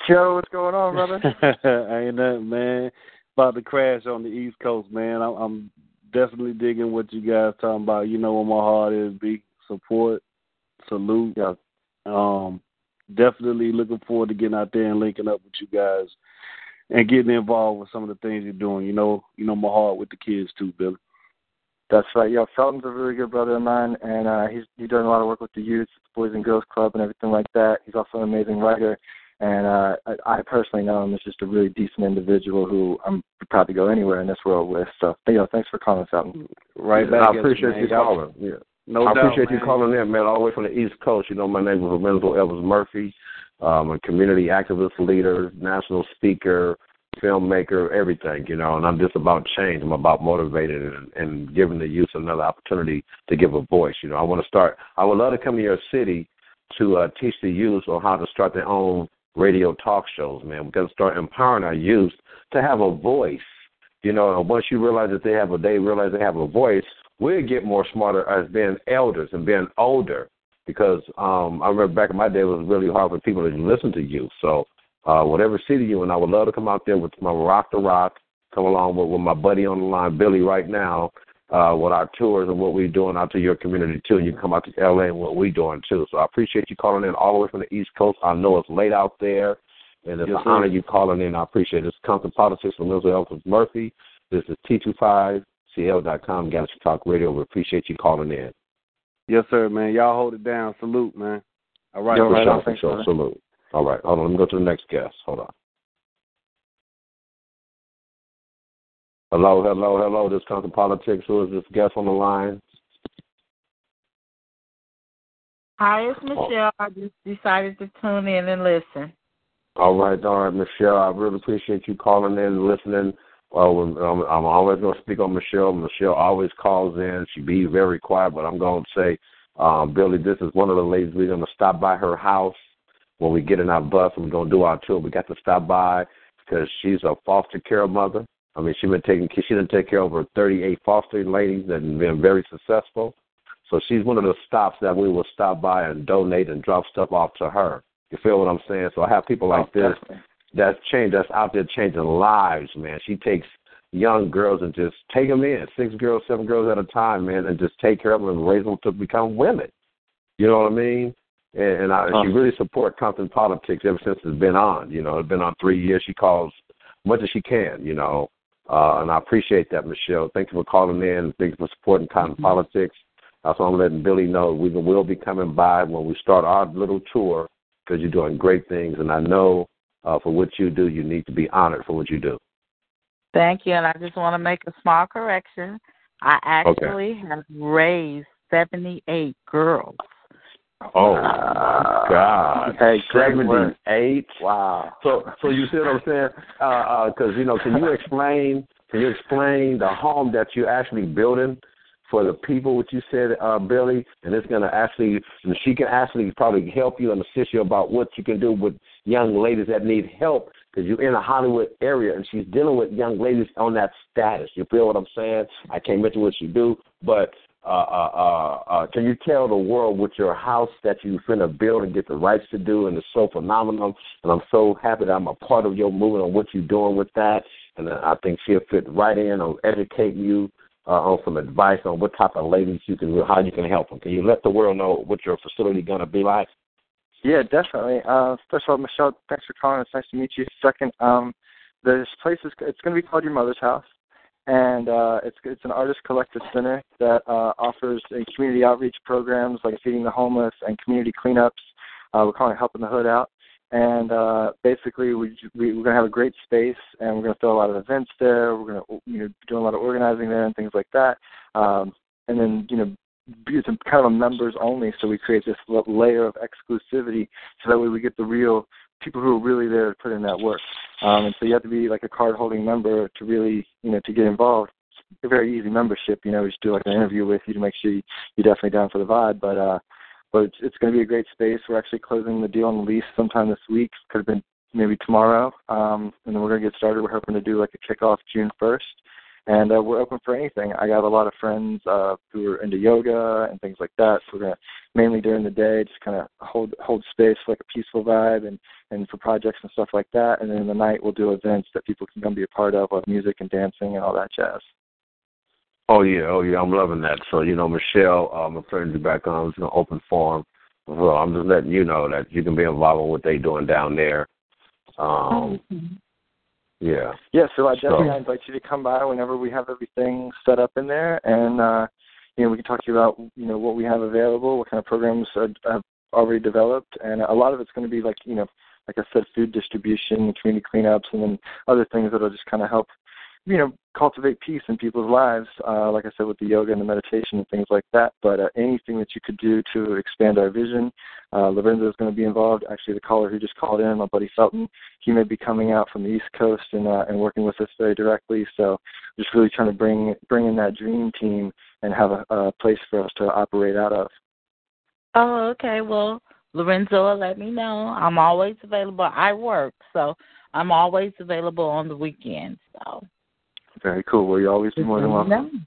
Joe, what's going on, brother? Ain't nothing, man. About to crash on the East Coast, man. I'm, I'm definitely digging what you guys talking about. You know where my heart is. Be support, salute. Yeah. Um, definitely looking forward to getting out there and linking up with you guys and getting involved with some of the things you're doing. You know, you know my heart with the kids too, Billy. That's right. Yo, Felton's a really good brother of mine, and uh, he's he's doing a lot of work with the youth, Boys and Girls Club, and everything like that. He's also an amazing writer, and uh, I, I personally know him as just a really decent individual who I'm proud to go anywhere in this world with. So, you know, thanks for calling, Felton. Right back. I appreciate you, calling. Yeah. No I doubt, appreciate man. you calling in, man, all the way from the East Coast. You know, my name is Lorenzo Evans Murphy. Um, a community activist leader, national speaker, filmmaker, everything, you know, and I'm just about change. I'm about motivating and, and giving the youth another opportunity to give a voice. You know, I want to start, I would love to come to your city to uh, teach the youth on how to start their own radio talk shows, man. We've got to start empowering our youth to have a voice. You know, once you realize that they have a, they realize they have a voice, we'll get more smarter as being elders and being older. Because um I remember back in my day, it was really hard for people to listen to you. So uh, whatever city you in, I would love to come out there with my Rock the Rock, come along with, with my buddy on the line, Billy, right now, uh, with our tours and what we're doing out to your community too. And you can come out to LA and what we're doing too. So I appreciate you calling in all the way from the East Coast. I know it's late out there, and it's Yes, an sir. honor you calling in. I appreciate it. It's Compton Politics from Mills Elvis Murphy. This is T25CL.com, Galaxy Talk Radio. We appreciate you calling in. Yes, sir, man. Y'all hold it down. Salute, man. All right, Yo, For right sure, for sure. Salute. All right, hold on. Let me go to the next guest. Hold on. Hello, hello, hello. This Compton Politics. Who is this guest on the line? Hi, it's Michelle. I just decided to tune in and listen. All right, all right, Michelle. I really appreciate you calling in and listening. Well, I'm, I'm always going to speak on Michelle. Michelle always calls in. She be very quiet, but I'm going to say, um, Billy, this is one of the ladies we're going to stop by her house when we get in our bus and we're going to do our tour. We got to stop by because she's a foster care mother. I mean, she's been taking she done take care of over 38 foster ladies and been very successful. So she's one of the stops that we will stop by and donate and drop stuff off to her. You feel what I'm saying? So I have people like Oh, this that's change that's out there changing lives, man. She takes young girls and just take them in, six girls, seven girls at a time, man, and just take care of them and raise them to become women. You know what I mean? And, and I, Huh. she really support Compton politics ever since it's been on. You know, it's been on three years. She calls much as she can. You know, uh, and I appreciate that, Michelle. Thank you for calling in. Thank you for supporting Compton politics. That's why I'm letting Billy know we will be coming by when we start our little tour because you're doing great things, and I know uh, for what you do, you need to be honored for what you do. Thank you, and I just want to make a small correction. I actually have raised 78 girls. Oh God! Hey. Seventy-eight. Wow. So, so you see what I'm saying? Because uh, you know, can you explain? Can you explain the home that you're actually building for the people? What you said, uh, Billy, and it's going to actually, and she can actually probably help you and assist you about what you can do with young ladies that need help. Because you're in a Hollywood area, and she's dealing with young ladies on that status. You feel what I'm saying? I can't mention what you do, but uh, uh, uh, uh, can you tell the world with your house that you're finna build and get the rights to do, and it's so phenomenal. And I'm so happy that I'm a part of your movement on what you're doing with that. And I think she'll fit right in on educating you uh, on some advice on what type of ladies you can, how you can help them. Can you let the world know what your facility gonna be like? Yeah, definitely. Uh, first of all, Michelle, thanks for calling. It's nice to meet you. Second, um, this place is it's going to be called Your Mother's House, and uh, it's it's an artist collective center that uh, offers uh, community outreach programs like feeding the homeless and community cleanups. Uh, we're calling it Helping the Hood Out, and uh, basically we, we we're gonna have a great space, and we're gonna throw a lot of events there. We're gonna you know do a lot of organizing there and things like that. Um, and then you know it's kind of a members only, so we create this layer of exclusivity, so that way we get the real people who are really there to put in that work. Um, and so you have to be like a card holding member to really you know to get involved. It's a very easy membership, you know. We just do like an interview with you to make sure you, you're definitely down for the vibe, but. uh but it's, it's going to be a great space. We're actually closing the deal on the lease sometime this week. Could have been maybe tomorrow, um, and then we're going to get started. We're hoping to do like a kickoff June 1st, and uh, we're open for anything. I got a lot of friends uh, who are into yoga and things like that. So we're going to mainly during the day just kind of hold hold space for like a peaceful vibe and and for projects and stuff like that. And then in the night we'll do events that people can come be a part of, like music and dancing and all that jazz. Oh yeah, oh yeah, I'm loving that. So you know, Michelle, um, I'm planning to be back on. It's an open forum. So I'm just letting you know that you can be involved in what they're doing down there. Um, yeah. Yeah. So I definitely so. invite you to come by whenever we have everything set up in there, and uh, you know we can talk to you about you know what we have available, what kind of programs I have already developed, and a lot of it's going to be like you know like I said, food distribution, community cleanups, and then other things that'll just kind of help you know, cultivate peace in people's lives, uh, like I said, with the yoga and the meditation and things like that. But uh, anything that you could do to expand our vision, uh, Lorenzo is going to be involved. Actually, the caller who just called in, my buddy Felton, he may be coming out from the East Coast and uh, and working with us very directly. So, just really trying to bring bring in that dream team and have a, a place for us to operate out of. Oh, okay. Well, Lorenzo, let me know. I'm always available. I work, so I'm always available on the weekends. So. Very cool. Well, you're always more than welcome.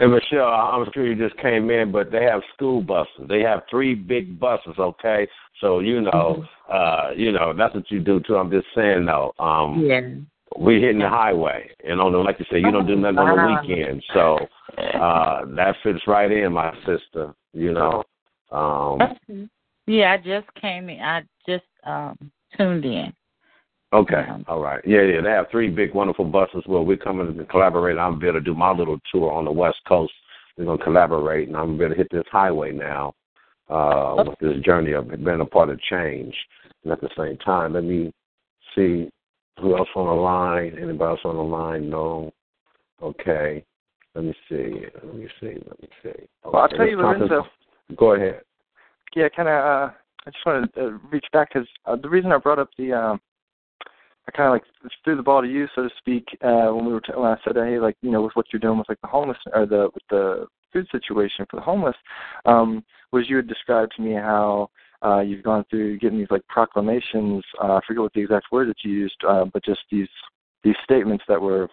And Michelle, I'm sure you just came in, but they have school buses. They have three big buses. Okay, so you know, mm-hmm. uh, you know that's what you do too. I'm just saying though. Um, yeah. we're hitting the highway, and on the like you say, you don't do nothing on the uh-huh. weekend, so uh that fits right in, my sister. You know. Um Yeah, I just came in. I just um tuned in. Okay. All right. Yeah, yeah. They have three big, wonderful buses Well, we're coming to collaborate. I'm going to do my little tour on the West Coast. We're going to collaborate, and I'm going to hit this highway now uh, with this journey of being a part of change. And at the same time, let me see who else on the line. Anybody else on the line? No. Okay. Let me see. Let me see. Let me see. Okay. Well, I'll tell you, Lorenzo. Go ahead. Yeah, kind of. Uh, I just wanted to reach back because uh, the reason I brought up the um, I kind of like threw the ball to you, so to speak, uh, when we were t- when I said, hey, like you know, with what you're doing with like the homeless or the with the food situation for the homeless, um, was you had described to me how uh, you've gone through getting these like proclamations. Uh, I forget what the exact word that you used, uh, but just these these statements that were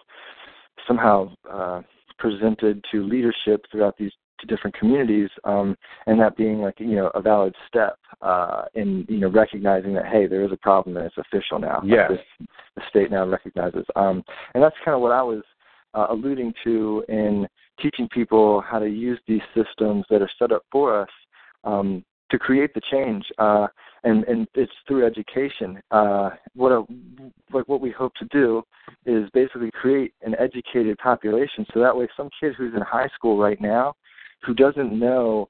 somehow uh, presented to leadership throughout these to different communities, um, and that being like you know a valid step uh, in you know recognizing that hey there is a problem and it's official now. Yes. This, the state now recognizes, um, and that's kind of what I was uh, alluding to in teaching people how to use these systems that are set up for us um, to create the change. Uh, and and it's through education. Uh, what a, like what we hope to do is basically create an educated population, so that way some kid who's in high school right now who doesn't know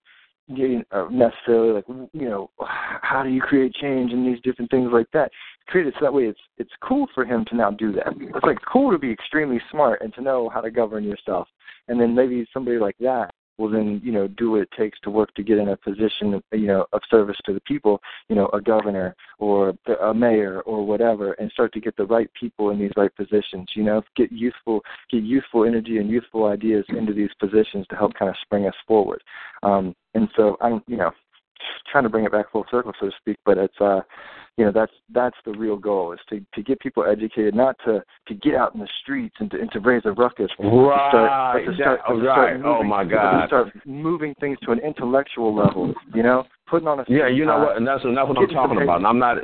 uh, necessarily like you know how do you create change and these different things like that. Create it so that way it's it's cool for him to now do that. It's like cool to be extremely smart and to know how to govern yourself. And then maybe somebody like that will then you know do what it takes to work to get in a position you know of service to the people you know a governor or a mayor or whatever and start to get the right people in these right positions you know get youthful get youthful energy and youthful ideas into these positions to help kind of spring us forward. Um and so i'm you know trying to bring it back full circle so to speak but it's uh you know that's that's the real goal is to to get people educated, not to to get out in the streets and to and to raise a ruckus. Right. Start, to start, to right. Moving, oh my God. start moving things to an intellectual level. You know, putting on a yeah. You know what? And that's that's what I'm talking about. And I'm not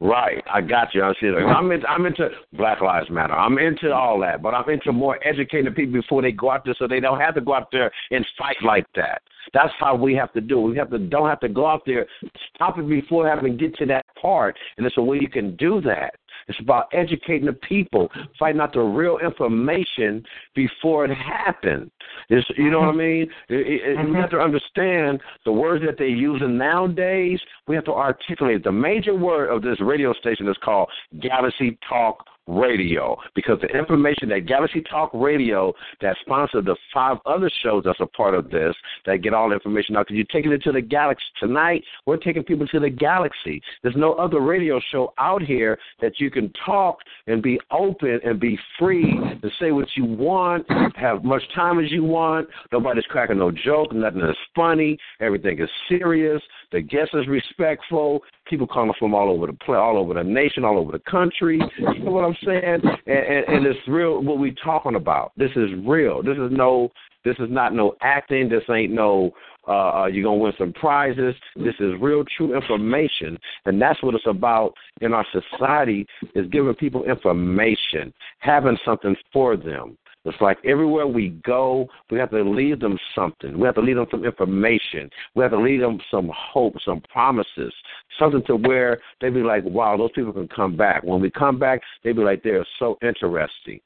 right. I got you. I see. I'm into I'm into Black Lives Matter. I'm into all that, but I'm into more educating people before they go out there, so they don't have to go out there and fight like that. That's how we have to do. We have to don't have to go out there, stop it before having get to that part. And there's a way you can do that. It's about educating the people, finding out the real information before it happened. It's, you know what I Mm-hmm. mean? It, it, We have to understand the words that they're using nowadays. We have to articulate. The major word of this radio station is called Galaxy Talk Radio because the information that Galaxy Talk Radio that sponsored the five other shows that's a part of this that get all the information out because you're taking it to the galaxy tonight. We're taking people to the galaxy. There's no other radio show out here that you can talk and be open and be free to say what you want, have much time as you want. Nobody's cracking no joke, nothing is funny. Everything is serious. The guest is respectful. People calling from all over the play, all over the nation, all over the country. You know what I'm saying? And, and, and it's real. What we talking about? This is real. This is no. This is not no acting. This ain't no. Uh, uh, you're gonna win some prizes. This is real, true information, and that's what it's about in our society: is giving people information, having something for them. It's like everywhere we go, we have to leave them something. We have to leave them some information. We have to leave them some hope, some promises, something to where they be like, wow, those people can come back. When we come back, they be like, they're so interesting.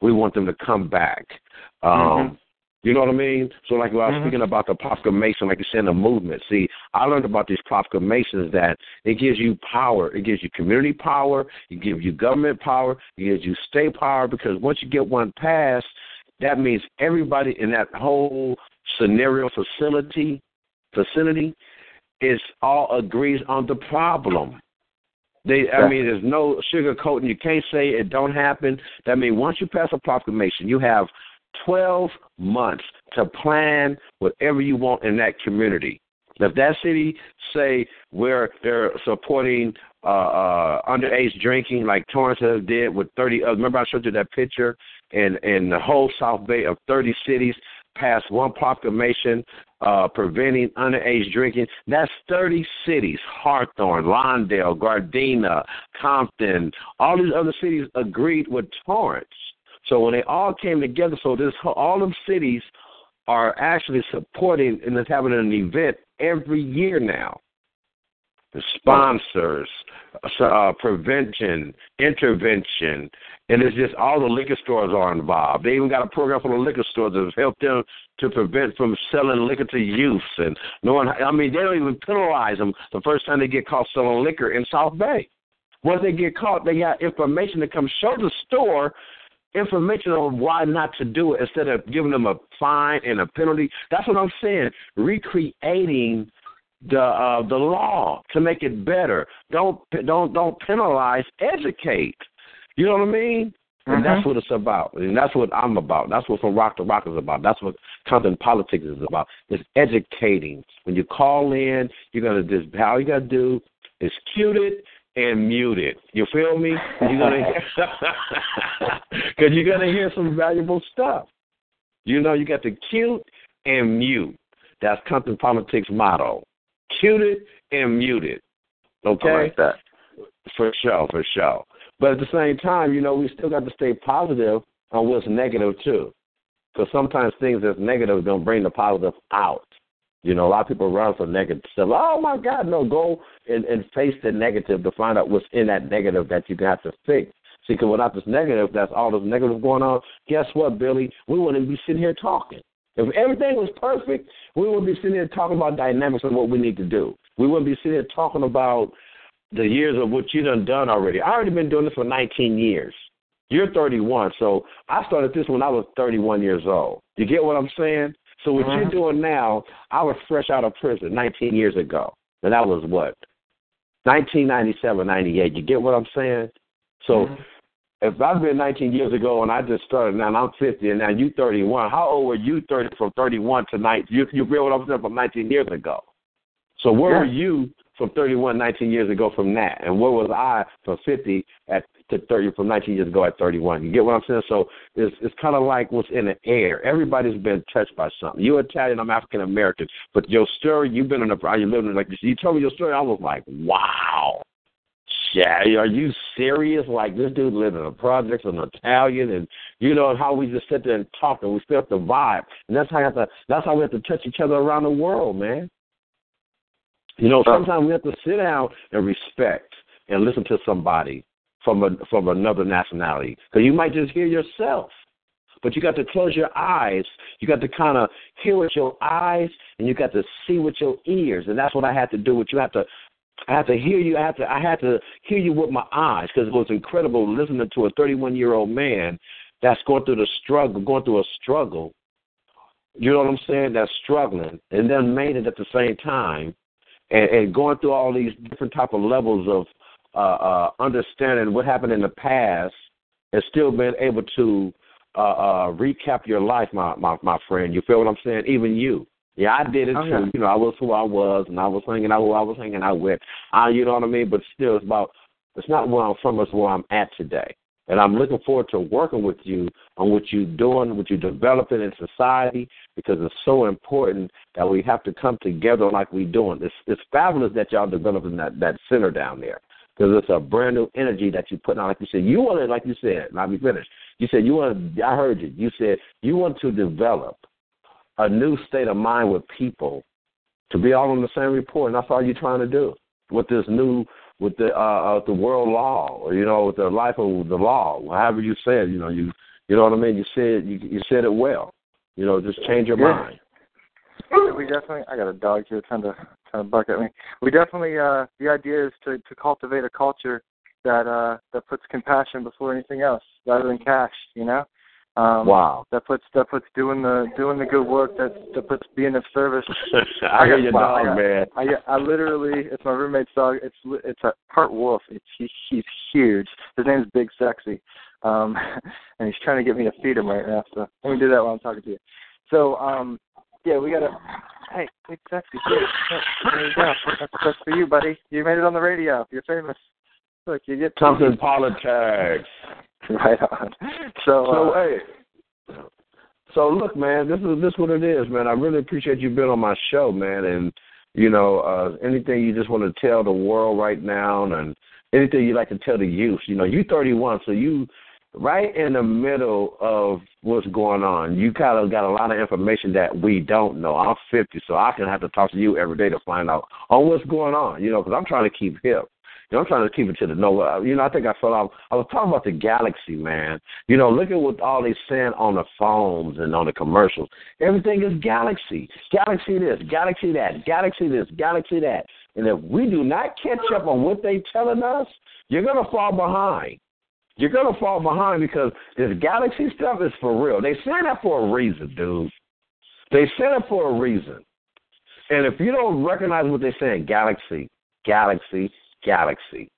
We want them to come back. Um, Mhm. You know what I mean? So, like, when I was Mhm. speaking about the proclamation, like you said, the movement. See, I learned about these proclamations that it gives you power. It gives you community power. It gives you government power. It gives you state power. Because once you get one passed, that means everybody in that whole scenario facility facility is all agrees on the problem. They, I mean, there's no sugarcoating. You can't say it don't happen. That means once you pass a proclamation, you have 12 months to plan whatever you want in that community. If that city say where they're supporting uh, uh, underage drinking, like Torrance did with 30, uh, remember I showed you that picture, and in the whole South Bay of 30 cities passed one proclamation uh, preventing underage drinking. That's 30 cities: Hawthorne, Lawndale, Gardena, Compton. All these other cities agreed with Torrance. So when they all came together, so this all them cities are actually supporting and is having an event every year now. The sponsors, uh, prevention, intervention, and it's just all the liquor stores are involved. They even got a program for the liquor stores that help them to prevent from selling liquor to youth. And no one, I mean, they don't even penalize them the first time they get caught selling liquor in South Bay. Once they get caught, they got information to come show the store information on why not to do it instead of giving them a fine and a penalty. That's what I'm saying. Recreating the uh, the law to make it better. Don't don't don't penalize. Educate. You know what I mean? And Mhm. that's what it's about. And that's what I'm about. That's what From Rock to Rock is about. That's what Compton Politics is about. It's educating. When you call in, you're gonna just how you gotta do is cute it and mute it. You feel me? You're gonna because you're gonna hear some valuable stuff. You know, you got the cute and mute. That's Compton Politics motto. Cute it and mute it. Okay? I like that. For sure, for sure. But at the same time, you know, we still got to stay positive on what's negative too, because sometimes things that's negative don't bring the positive out. You know, a lot of people run for negative stuff. Oh my God, no! Go and, and face the negative to find out what's in that negative that you got to fix. See, because without this negative, that's all this negative going on. Guess what, Billy? We wouldn't be sitting here talking. If everything was perfect, we wouldn't be sitting here talking about dynamics and what we need to do. We wouldn't be sitting here talking about the years of what you done done already. I already been doing this for 19 years. You're 31, so I started this when I was 31 years old. You get what I'm saying? So what Mhm. you're doing now, I was fresh out of prison 19 years ago, and that was what 1997, 98. You get what I'm saying? So Mhm. if I've been 19 years ago and I just started now, and I'm 50, and now you 31. How old were you 30 from 31 to 19? You you get what I'm saying from 19 years ago. So where Yeah. were you from 31, 19 years ago from that, and where was I from 50 at to 30 from 19 years ago at 31? You get what I'm saying? So it's it's kind of like what's in the air. Everybody's been touched by something. You're Italian, I'm African American, but your story, you've been in a, you lived in like you told me your story. I was like, wow. Yeah, are you serious? Like this dude lived in a project, an Italian, and you know how we just sit there and talk and we felt the vibe, and that's how you have to. That's how we have to touch each other around the world, man. You know, sometimes we have to sit down and respect and listen to somebody from a from another nationality because you might just hear yourself. But you got to close your eyes. You got to kind of hear with your eyes, and you got to see with your ears. And that's what I had to do. With you have to I had to hear you. I had to. I had to hear you with my eyes because it was incredible listening to a 31 year old man that's going through the struggle, going through a struggle. You know what I'm saying? That's struggling and then made it at the same time, and, and going through all these different type of levels of uh, uh, understanding what happened in the past, and still being able to uh, uh, recap your life, my, my my friend. You feel what I'm saying? Even you. Yeah, I did it Oh, too. yeah. You know, I was who I was, and I was hanging out who I was hanging out with. I, you know what I mean? But still, it's about. It's not where I'm from. It's where I'm at today. And I'm looking forward to working with you on what you're doing, what you're developing in society, because it's so important that we have to come together like we're doing. It's, it's fabulous that y'all developing that, that center down there because it's a brand new energy that you put out. Like you said, you want to, like you said, and I'll be finished. You said you want. I heard you. You said you want to develop a new state of mind with people to be all on the same report, and that's all you're trying to do with this new with the uh, uh the world law, or you know, with the life of the law, however you said, you know, you you know what I mean. You said you you said it well. You know, just change your Yeah. mind. We definitely I got a dog here trying to trying to bark at me. We definitely uh the idea is to to cultivate a culture that uh that puts compassion before anything else rather than cash, you know? Um wow. that puts that puts doing the doing the good work that that puts being of service. I hear got- your wow, dog, man. I I literally it's my roommate's dog. It's it's a part wolf. It's he, he's huge. His name's Big Sexy, um, and he's trying to get me to feed him right now. So let me do that while I'm talking to you. So um, yeah, we gotta. Hey, Big Sexy, here, look, there you go. That's, that's for you, buddy. You made it on the radio. You're famous. Look, you get Something politics. right on. So, So uh, hey, so look, man, this is this is what it is, man. I really appreciate you being on my show, man, and you know, uh anything you just want to tell the world right now, and anything you'd like to tell the youth. You know, you're 31, so you right in the middle of what's going on. You kind of got a lot of information that we don't know. I'm 50, so I can have to talk to you every day to find out on what's going on. You know, because I'm trying to keep hip. You know, I'm trying to keep it to the know. You know, I think I fell off. I was talking about the galaxy, man. You know, look at what all they saying on the phones and on the commercials. Everything is galaxy. Galaxy this, galaxy that, galaxy this, galaxy that. And if we do not catch up on what they're telling us, you're gonna fall behind. You're gonna fall behind because this galaxy stuff is for real. They saying that for a reason, dude. They saying it for a reason. And if you don't recognize what they're saying, galaxy, galaxy, galaxy.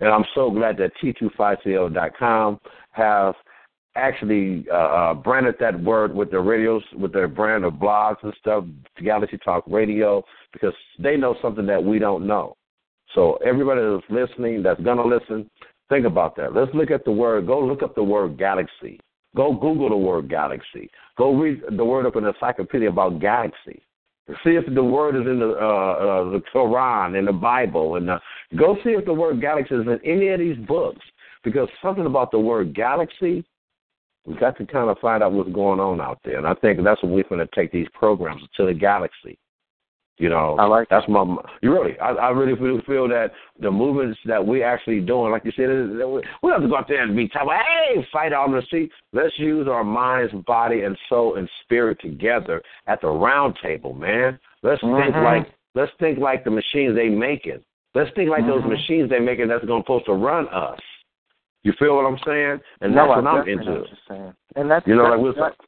And I'm so glad that T25CL.com has actually uh, uh, branded that word with their radios, with their brand of blogs and stuff, Galaxy Talk Radio, because they know something that we don't know. So everybody that's listening, that's to listen, think about that. Let's look at the word. Go look up the word galaxy. Go Google the word galaxy. Go read the word up in the encyclopedia about galaxy. See if the word is in the uh, uh, the Quran, in the Bible, and uh, go see if the word galaxy is in any of these books. Because something about the word galaxy, we got to kind of find out what's going on out there, and I think that's what we're going to take these programs to the galaxy. You know, I like that's my. You really, I, I really feel, feel that the movements that we actually doing, like you said, is- we don't have to go out there and be talking. Hey, fight on the street. Let's use our minds, body, and soul and spirit together at the round table, man. Let's think Mhm. like let's think like the machines they making. Let's think like those Mhm. machines they making that's going to supposed to run us. You feel what I'm saying? And no, that's what I'm into. what. And that's You know, that's, like that,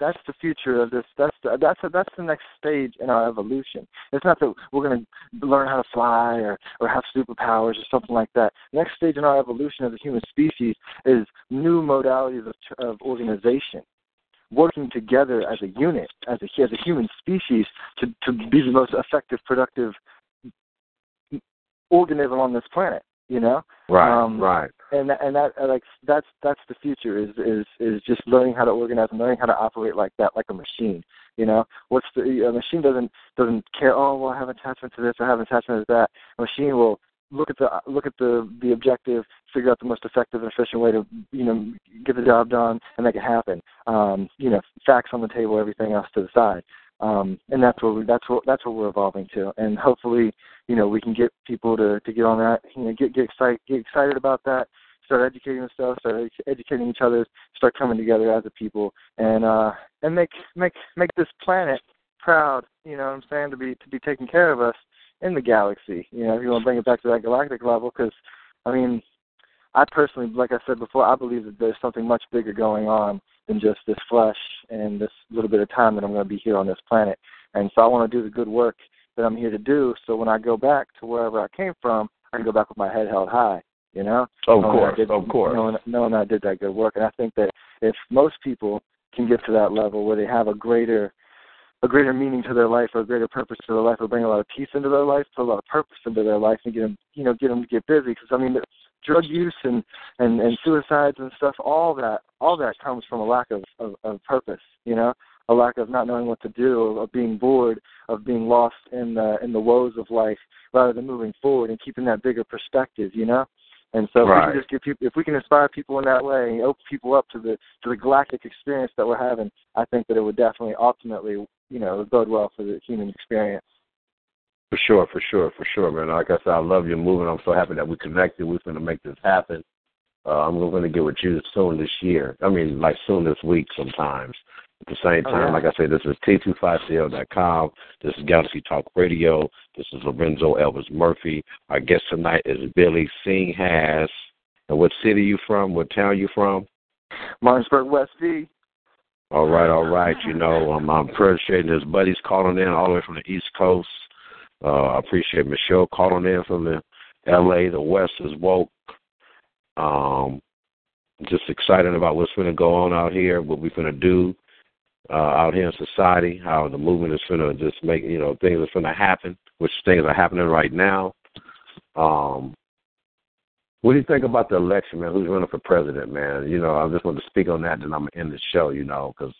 that's the future of this. That's the, that's that's the next stage in our evolution. It's not that we're going to learn how to fly or or have superpowers or something like that. Next stage in our evolution as a human species is new modalities of, of organization, working together as a unit, as a as a human species to to be the most effective, productive organism on this planet. You know, Right, Um, right. and that, and that like that's that's the future is is is just learning how to organize and learning how to operate like that like a machine you know? What's the a machine doesn't doesn't care oh well I have attachment to this I have attachment to that. A machine will look at the look at the the objective figure out the most effective and efficient way to you know get the job done and make it happen. Um you know facts on the table everything else to the side um, and that's what we, that's what that's what we're evolving to. And hopefully, you know, we can get people to to get on that, you know, get get excited get excited about that, start educating themselves, start educating each other, start coming together as a people, and uh, and make make make this planet proud. You know, what I'm saying to be to be taking care of us in the galaxy. You know, if you want to bring it back to that galactic level, because I mean, I personally, like I said before, I believe that there's something much bigger going on than just this flesh and this little bit of time that I'm going to be here on this planet. And so I want to do the good work that I'm here to do. So when I go back to wherever I came from, I can go back with my head held high. You know, of course, did, of course, knowing, knowing I did that good work. And I think that if most people can get to that level where they have a greater a greater meaning to their life or a greater purpose to their life or bring a lot of peace into their life, put a lot of purpose into their life and get them, you know, get them to get busy. Because I mean, drug use and and and suicides and stuff all that all that comes from a lack of, of of purpose you know? A lack of not knowing what to do of being bored of being lost in the in the woes of life rather than moving forward and keeping that bigger perspective you know? And so right. if we can just give people if we can inspire people in that way and open people up to the to the galactic experience that we're having i think that it would definitely ultimately you know bode well for the human experience for sure, for sure, for sure, man. Like I said, I love your movement. I'm so happy that we connected. We're going to make this happen. Uh, I'm going to get with you soon this year. I mean, like soon this week sometimes. At the same time, oh, yeah. like I said, this is T25CL.com. This is Galaxy Talk Radio. This is Lorenzo Elvis Murphy. Our guest tonight is Billy Singhas. And what city you from? What town you from? Martinsburg, West V. All right, all right. You know, um, I'm appreciating his buddies calling in all the way from the East Coast. Uh, I appreciate Michelle calling in from the L.A. The West is woke. Um, just excited about what's going to go on out here, what we're going to do uh, out here in society, how the movement is going to just make, you know, things are going to happen, which things are happening right now. Um, what do you think about the election, man? Who's running for president, man? You know, I just want to speak on that, then I'm going to end the show, you know, because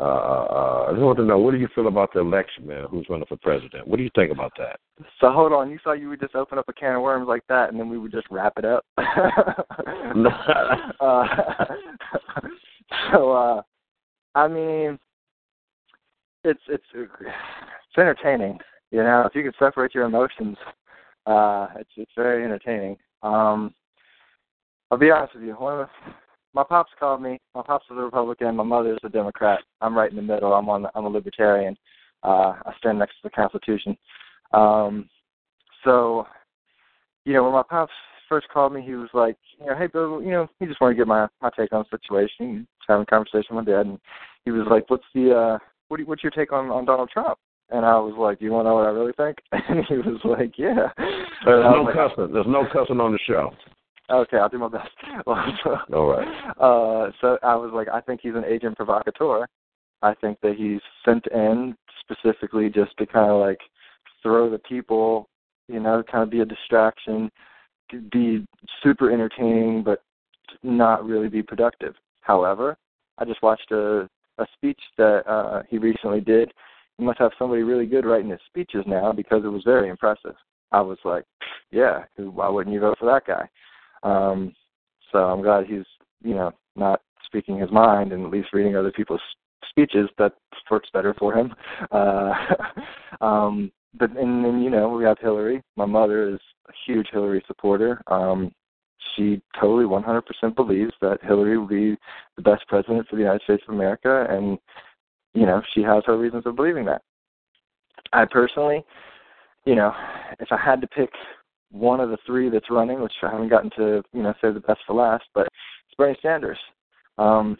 uh, uh, I just want to know what do you feel about the election, man? Who's running for president? What do you think about that? So hold on, you saw you would just open up a can of worms like that, and then we would just wrap it up. uh, so, uh, I mean, it's it's it's entertaining, you know. If you can separate your emotions, uh, it's it's very entertaining. Um, I'll be honest with you. One of the, my pops called me. My pops is a Republican. My mother is a Democrat. I'm right in the middle. I'm on. I'm a libertarian. Uh, I stand next to the Constitution. Um, so, you know, when my pops first called me, he was like, you know, hey Bill, you know, he just wanted to get my my take on the situation. Just having a conversation with my dad, and he was like, what's the uh, what do what's your take on on Donald Trump? And I was like, "Do "You want to know what I really think?" And he was like, "Yeah." There's no like, cussing. There's no cussing on the show. Okay, I'll do my best. All right. Uh, so I was like, I think he's an agent provocateur. I think that he's sent in specifically just to kind of like throw the people, you know, kind of be a distraction, be super entertaining, but not really be productive. However, I just watched a a speech that uh, he recently did. He must have somebody really good writing his speeches now because it was very impressive. I was like, yeah, why wouldn't you vote for that guy? Um, so I'm glad he's, you know, not speaking his mind and at least reading other people's speeches. That works better for him. Uh, um, but and then you know we have Hillary. My mother is a huge Hillary supporter. Um, she totally 100% believes that Hillary will be the best president for the United States of America, and you know she has her reasons of believing that. I personally, you know, if I had to pick one of the three that's running, which I haven't gotten to, you know, say the best for last, but it's Bernie Sanders. Um,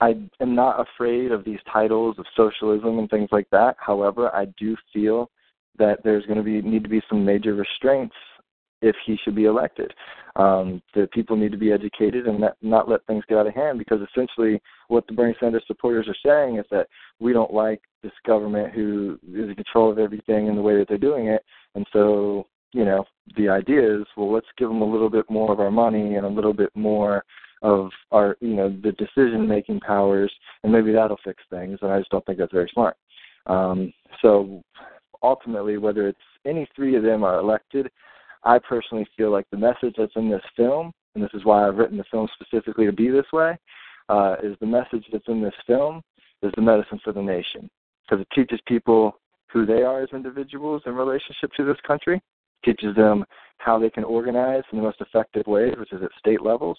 I am not afraid of these titles of socialism and things like that. However, I do feel that there's going to be need to be some major restraints if he should be elected. Um, the people need to be educated and not, not let things get out of hand because essentially what the Bernie Sanders supporters are saying is that we don't like this government who is in control of everything and the way that they're doing it, and so you know, the idea is, well, let's give them a little bit more of our money and a little bit more of our, you know, the decision making powers, and maybe that'll fix things. And I just don't think that's very smart. Um, so ultimately, whether it's any three of them are elected, I personally feel like the message that's in this film, and this is why I've written the film specifically to be this way, uh, is the message that's in this film is the medicine for the nation. because it teaches people who they are as individuals in relationship to this country, teaches them how they can organize in the most effective ways, which is at state levels,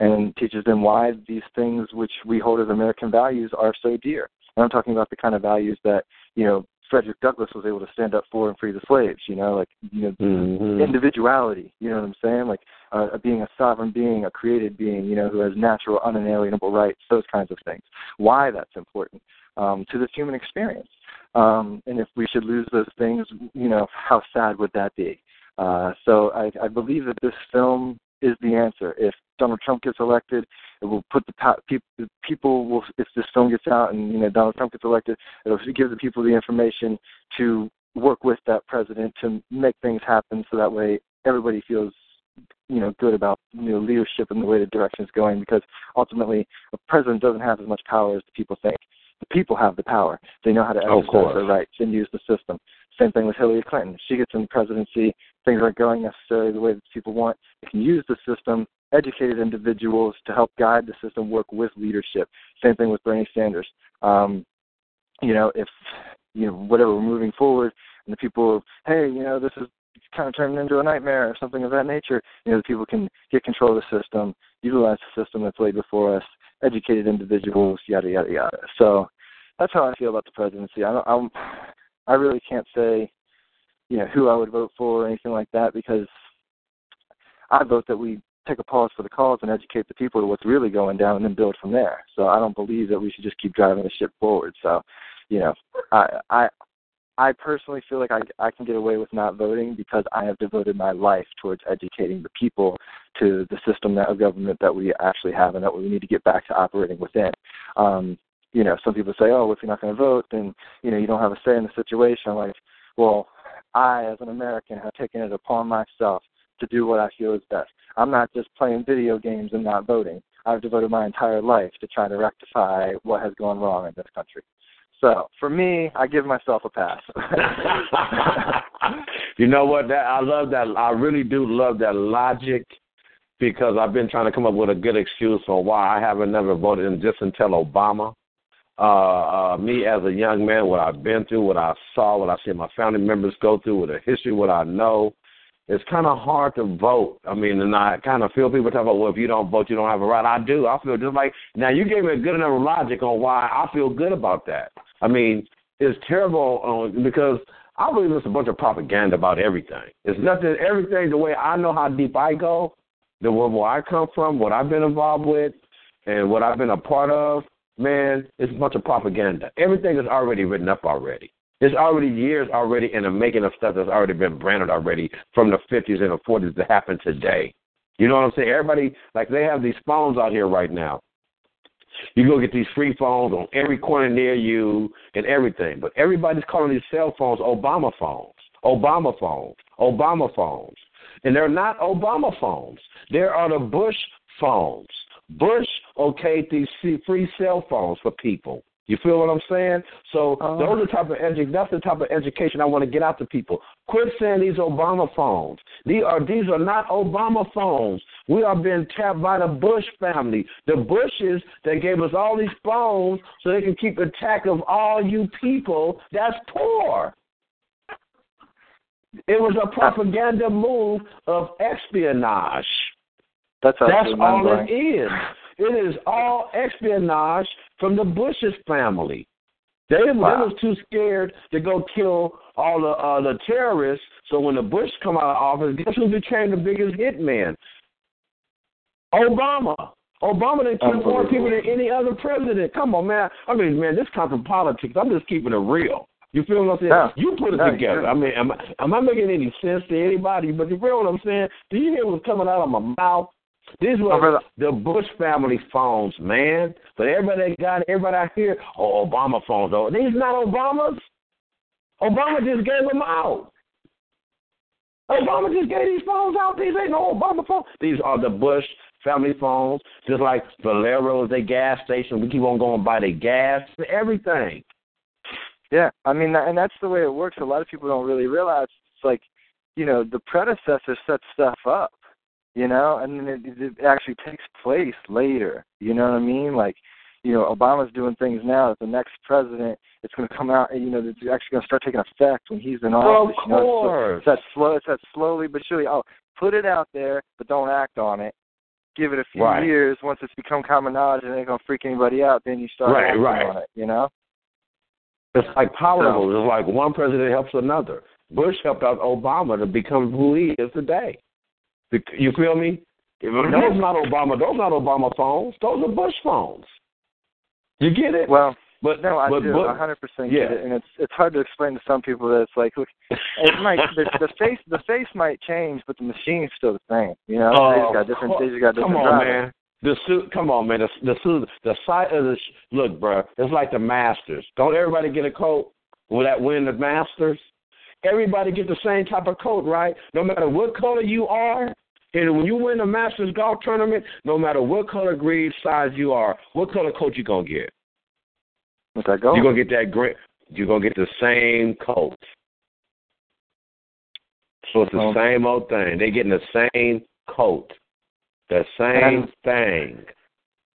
and teaches them why these things which we hold as American values are so dear. And I'm talking about the kind of values that, you know, Frederick Douglass was able to stand up for and free the slaves, you know, like, you know, mm-hmm. individuality, you know what I'm saying? Like, uh, being a sovereign being, a created being, you know, who has natural, unalienable rights, those kinds of things. Why that's important um, to this human experience. Um, and if we should lose those things, you know, how sad would that be? Uh, so I, I believe that this film is the answer. If Donald Trump gets elected, it will put the people. People will, if this film gets out and you know Donald Trump gets elected, it'll give the people the information to work with that president to make things happen, so that way everybody feels you know good about you know leadership and the way the direction is going. Because ultimately, a president doesn't have as much power as the people think. The people have the power. They know how to exercise their rights and use the system. Same thing with Hillary Clinton. She gets in the presidency, things aren't going necessarily the way that people want. They can use the system, educated individuals to help guide the system, work with leadership. Same thing with Bernie Sanders. Um, you know, if you know whatever we're moving forward, and the people, hey, you know, this is kind of turning into a nightmare or something of that nature. You know, the people can get control of the system, utilize the system that's laid before us, educated individuals, yada yada yada. So that's how I feel about the presidency. I don't, I'm, I really can't say, you know, who I would vote for or anything like that because I vote that we take a pause for the cause and educate the people to what's really going down and then build from there. So I don't believe that we should just keep driving the ship forward. So, you know, I I I personally feel like I I can get away with not voting because I have devoted my life towards educating the people to the system that of government that we actually have and that we need to get back to operating within. Um, you know, some people say, "Oh, if you're not going to vote, then you know you don't have a say in the situation." Like, well, I, as an American, have taken it upon myself to do what I feel is best. I'm not just playing video games and not voting. I've devoted my entire life to trying to rectify what has gone wrong in this country. So for me, I give myself a pass. you know what? That I love that. I really do love that logic because I've been trying to come up with a good excuse for why I haven't never voted in just until Obama. Uh, uh, me as a young man, what I've been through, what I saw, what I see my family members go through, with the history, what I know, it's kind of hard to vote. I mean, and I kind of feel people talk about, well, if you don't vote, you don't have a right. I do. I feel just like now you gave me a good enough logic on why I feel good about that. I mean, it's terrible uh, because I believe it's a bunch of propaganda about everything. It's nothing. Everything the way I know how deep I go, the world where I come from, what I've been involved with, and what I've been a part of. Man, it's a bunch of propaganda. Everything is already written up already. There's already years already in the making of stuff that's already been branded already from the 50s and the 40s that happened today. You know what I'm saying? Everybody, like they have these phones out here right now. You go get these free phones on every corner near you and everything. But everybody's calling these cell phones Obama phones, Obama phones, Obama phones. And they're not Obama phones. They are the Bush phones. Bush okayed these free cell phones for people. You feel what I'm saying? So uh, those are the type of edu- that's the type of education I want to get out to people. Quit saying these Obama phones. These are these are not Obama phones. We are being tapped by the Bush family. The Bushes that gave us all these phones so they can keep a track of all you people that's poor. It was a propaganda move of espionage. That's, that's all it is. It is all espionage from the Bush's family. They, wow. they was too scared to go kill all the uh, the terrorists. So when the Bush come out of office, guess who became the biggest hitman? Obama. Obama didn't kill more people than any other president. Come on, man. I mean, man, this Compton Politics. I'm just keeping it real. You feel what I'm saying? Yeah. You put it yeah, together. Yeah. I mean, am I, am I making any sense to anybody? But you feel what I'm saying? Do you hear what's coming out of my mouth? These were the Bush family phones, man. But everybody got everybody out here, oh Obama phones Oh, These not Obamas. Obama just gave them out. Obama just gave these phones out. These ain't no Obama phones. These are the Bush family phones, just like Valero is a gas station. We keep on going by the gas, and everything. Yeah, I mean, and that's the way it works. A lot of people don't really realize it's like, you know, the predecessor set stuff up you know, and then it, it actually takes place later. You know what I mean? Like, you know Obama's doing things now that the next president it's going to come out and you know it's actually going to start taking effect when he's in office. Of you know, course. it's, that slow. It's that slowly but surely. Oh, put it out there, but don't act on it. Give it a few Right. years. Once it's become common knowledge and it ain't going to freak anybody out, then you start Right, acting right. on it. You know. It's like power So-. It's like one president helps another. Bush helped out Obama to become who he is today. You feel me? If Those not Obama. Those not Obama phones. Those are Bush phones. You get it? Well, but no, I but, do. but, hundred percent get it, and it's it's hard to explain to some people that it's like, look, it might the, the face the face might change, but the machine's still the same. You know, Oh, they just got different. They just got different. Come on, drivers. man. The suit. Come on, man. The the suit. The sight of the sh- look, bro. It's like the Masters. Don't everybody get a coat? Will that win the Masters? Everybody get the same type of coat, right? No matter what color you are. And when you win the Masters golf tournament, no matter what color, grade, size you are, what color coat you gonna get? With that. You're gonna get that green. You're gonna get the same coat. So it's the Um, same old thing. They're getting the same coat, the same And- thing.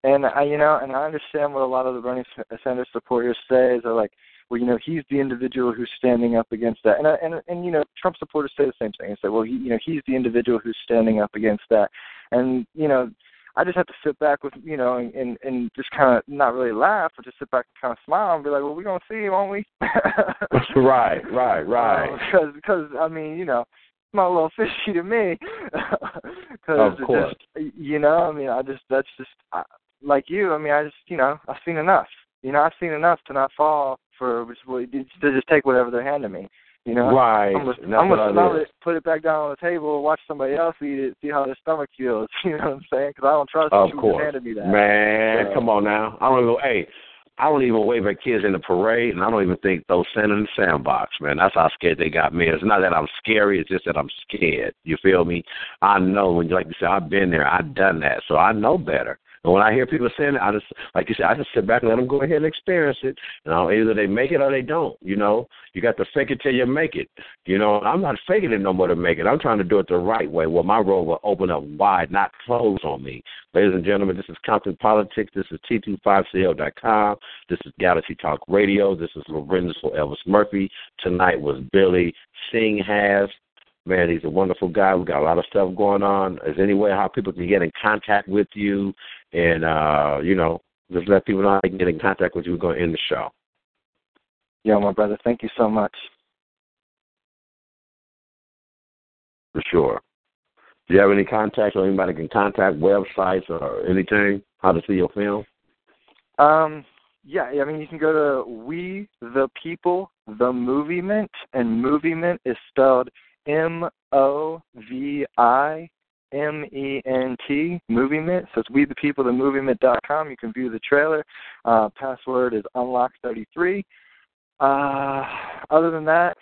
And I, you know, and I understand what a lot of the Bernie Sanders supporters say is they're like, well, you know, he's the individual who's standing up against that, and I- and and you know, Trump supporters say the same thing. They say, well, he, you know, he's the individual who's standing up against that, and you know, I just have to sit back with, you know, and and, and just kind of not really laugh, but just sit back and kind of smile and be like, well, we're gonna see, won't we? right, right, right. Uh, because because I mean, you know, it's not a little fishy to me. Cause Of course. Just, you know, I mean, I just that's just I, like you. I mean, I just you know, I've seen enough. You know, I've seen enough to not fall for to just take whatever they're handing me. You know, Right. I'm gonna, I'm gonna smell it put it back down on the table, watch somebody else eat it, see how their stomach feels. You know what I'm saying? Because I don't trust Of you course. handed me that. Man, So- come on now. I don't even. Hey, I don't even wave at kids in the parade, and I don't even think those sand in the sandbox, man. That's how scared they got me. It's not that I'm scary; it's just that I'm scared. You feel me? I know when, you like you said, I've been there, I've done that, so I know better. And when I hear people saying it, I just, like you said, I just sit back and let them go ahead and experience it. And I'll, either they make it or they don't. You know, you got to fake it till you make it. You know, I'm not faking it no more to make it. I'm trying to do it the right way, where my road will open up wide, not close on me. Ladies and gentlemen, this is Compton Politics. This is T25CL.com. This is Galaxy Talk Radio. This is Lorenzo Elvis Murphy. Tonight was Billy Singhas. Man, he's a wonderful guy. We got a lot of stuff going on. Is there any way how people can get in contact with you and uh, you know, just let people know how they can get in contact with you. We're going to end the show. Yeah, my brother, thank you so much. For sure. Do you have any contacts or anybody can contact websites or anything? How to see your film? Um, yeah, I mean, you can go to We the People, the Movement, and Movement is spelled M O V I M E N T, Movement. So it's We the People, the com. You can view the trailer. Uh, password is unlock33. Uh, other than that,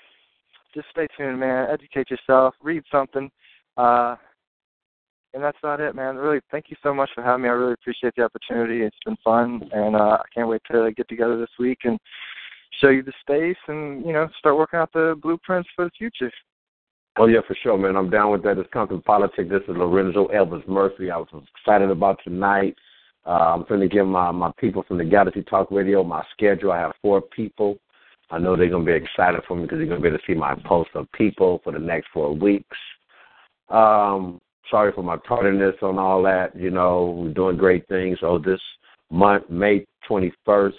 just stay tuned, man. Educate yourself, read something. Uh, and that's about it, man. Really, thank you so much for having me. I really appreciate the opportunity. It's been fun, and uh, I can't wait to get together this week and show you the space, and you know, start working out the blueprints for the future. Oh yeah, for sure, man. I'm down with that. It's Compton Politics. This is Lorenzo Elvis Murphy. I was excited about tonight. Uh, I'm going to give my my people from the Galaxy Talk Radio my schedule. I have four people. I know they're going to be excited for me because they're going to be able to see my post of people for the next four weeks. Um, sorry for my tardiness on all that. You know, we're doing great things. So this month, May 21st,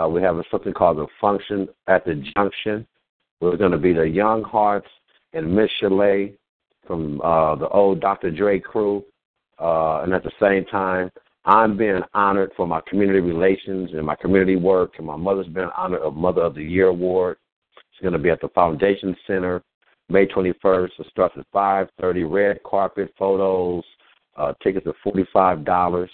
uh, we have something called the function at the junction. We're going to be the Young Hearts and Miss Chalet from uh, the old Dr. Dre crew. Uh, and at the same time, I'm being honored for my community relations and my community work. And my mother's been honored a Mother of the Year award. It's going to be at the Foundation Center, May 21st. It starts at 5:30. Red carpet photos. Uh, tickets are forty-five dollars.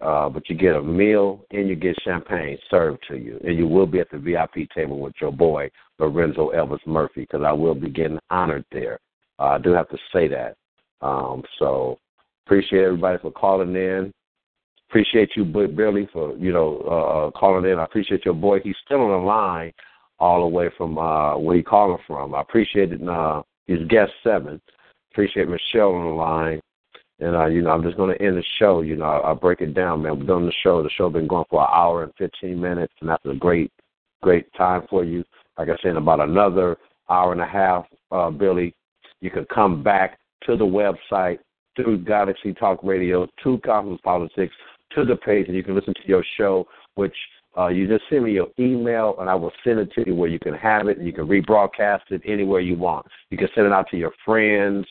Uh, but you get a meal and you get champagne served to you, and you will be at the VIP table with your boy Lorenzo Elvis Murphy because I will be getting honored there. Uh, I do have to say that. Um, so appreciate everybody for calling in. Appreciate you, Bi- Billy, for you know uh, uh, calling in. I appreciate your boy. He's still on the line, all the way from uh, where he calling from. I appreciate it. Uh, he's guest seven. Appreciate Michelle on the line. And uh, you know, I'm just going to end the show. You know, I'll break it down, man. We're doing the show. The show been going for an hour and 15 minutes, and that's a great, great time for you. Like I said, in about another hour and a half, uh, Billy, you can come back to the website through Galaxy Talk Radio to Compton Politics to the page, and you can listen to your show, which uh, you just send me your email, and I will send it to you where you can have it, and you can rebroadcast it anywhere you want. You can send it out to your friends,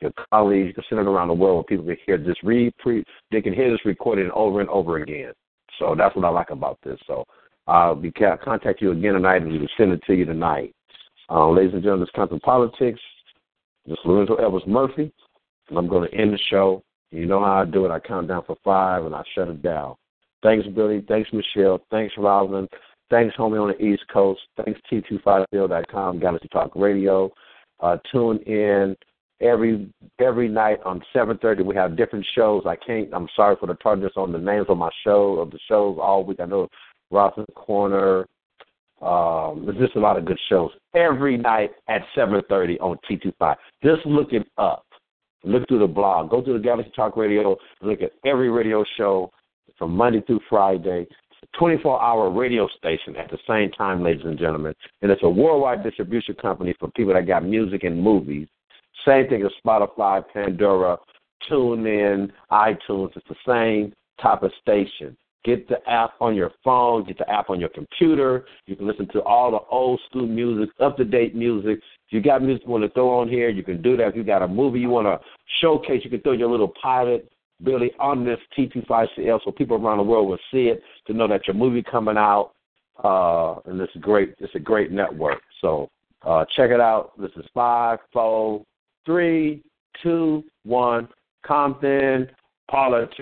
your colleagues, can send it around the world people can hear this re pre they can hear this recording over and over again. So that's what I like about this. So I'll be contact you again tonight, and we will send it to you tonight. Uh, ladies and gentlemen, this Compton Politics. This is Lorenzo Elvis Murphy, and I'm going to end the show. You know how I do it. I count down for five, and I shut it down. Thanks, Billy. Thanks, Michelle. Thanks, Rosalind. Thanks, homie on the East Coast. Thanks, T250.com, Galaxy Talk Radio. Uh, tune in every every night on 7:30. We have different shows. I can't. I'm sorry for the tardiness on the names of my show of the shows all week. I know Rosalind Corner. Um, there's just a lot of good shows every night at 7:30 on T25. Just look it up. Look through the blog. Go to the Galaxy Talk Radio. Look at every radio show from Monday through Friday. It's a 24 hour radio station at the same time, ladies and gentlemen. And it's a worldwide distribution company for people that got music and movies. Same thing as Spotify, Pandora, TuneIn, iTunes. It's the same type of station. Get the app on your phone, get the app on your computer. You can listen to all the old school music, up to date music. If you got music you want to throw on here, you can do that. If you got a movie you want to showcase, you can throw your little pilot Billy on this T25CL so people around the world will see it to know that your movie coming out. Uh, and it's great. It's a great network. So uh, check it out. This is five, four, three, two, one. Compton politics.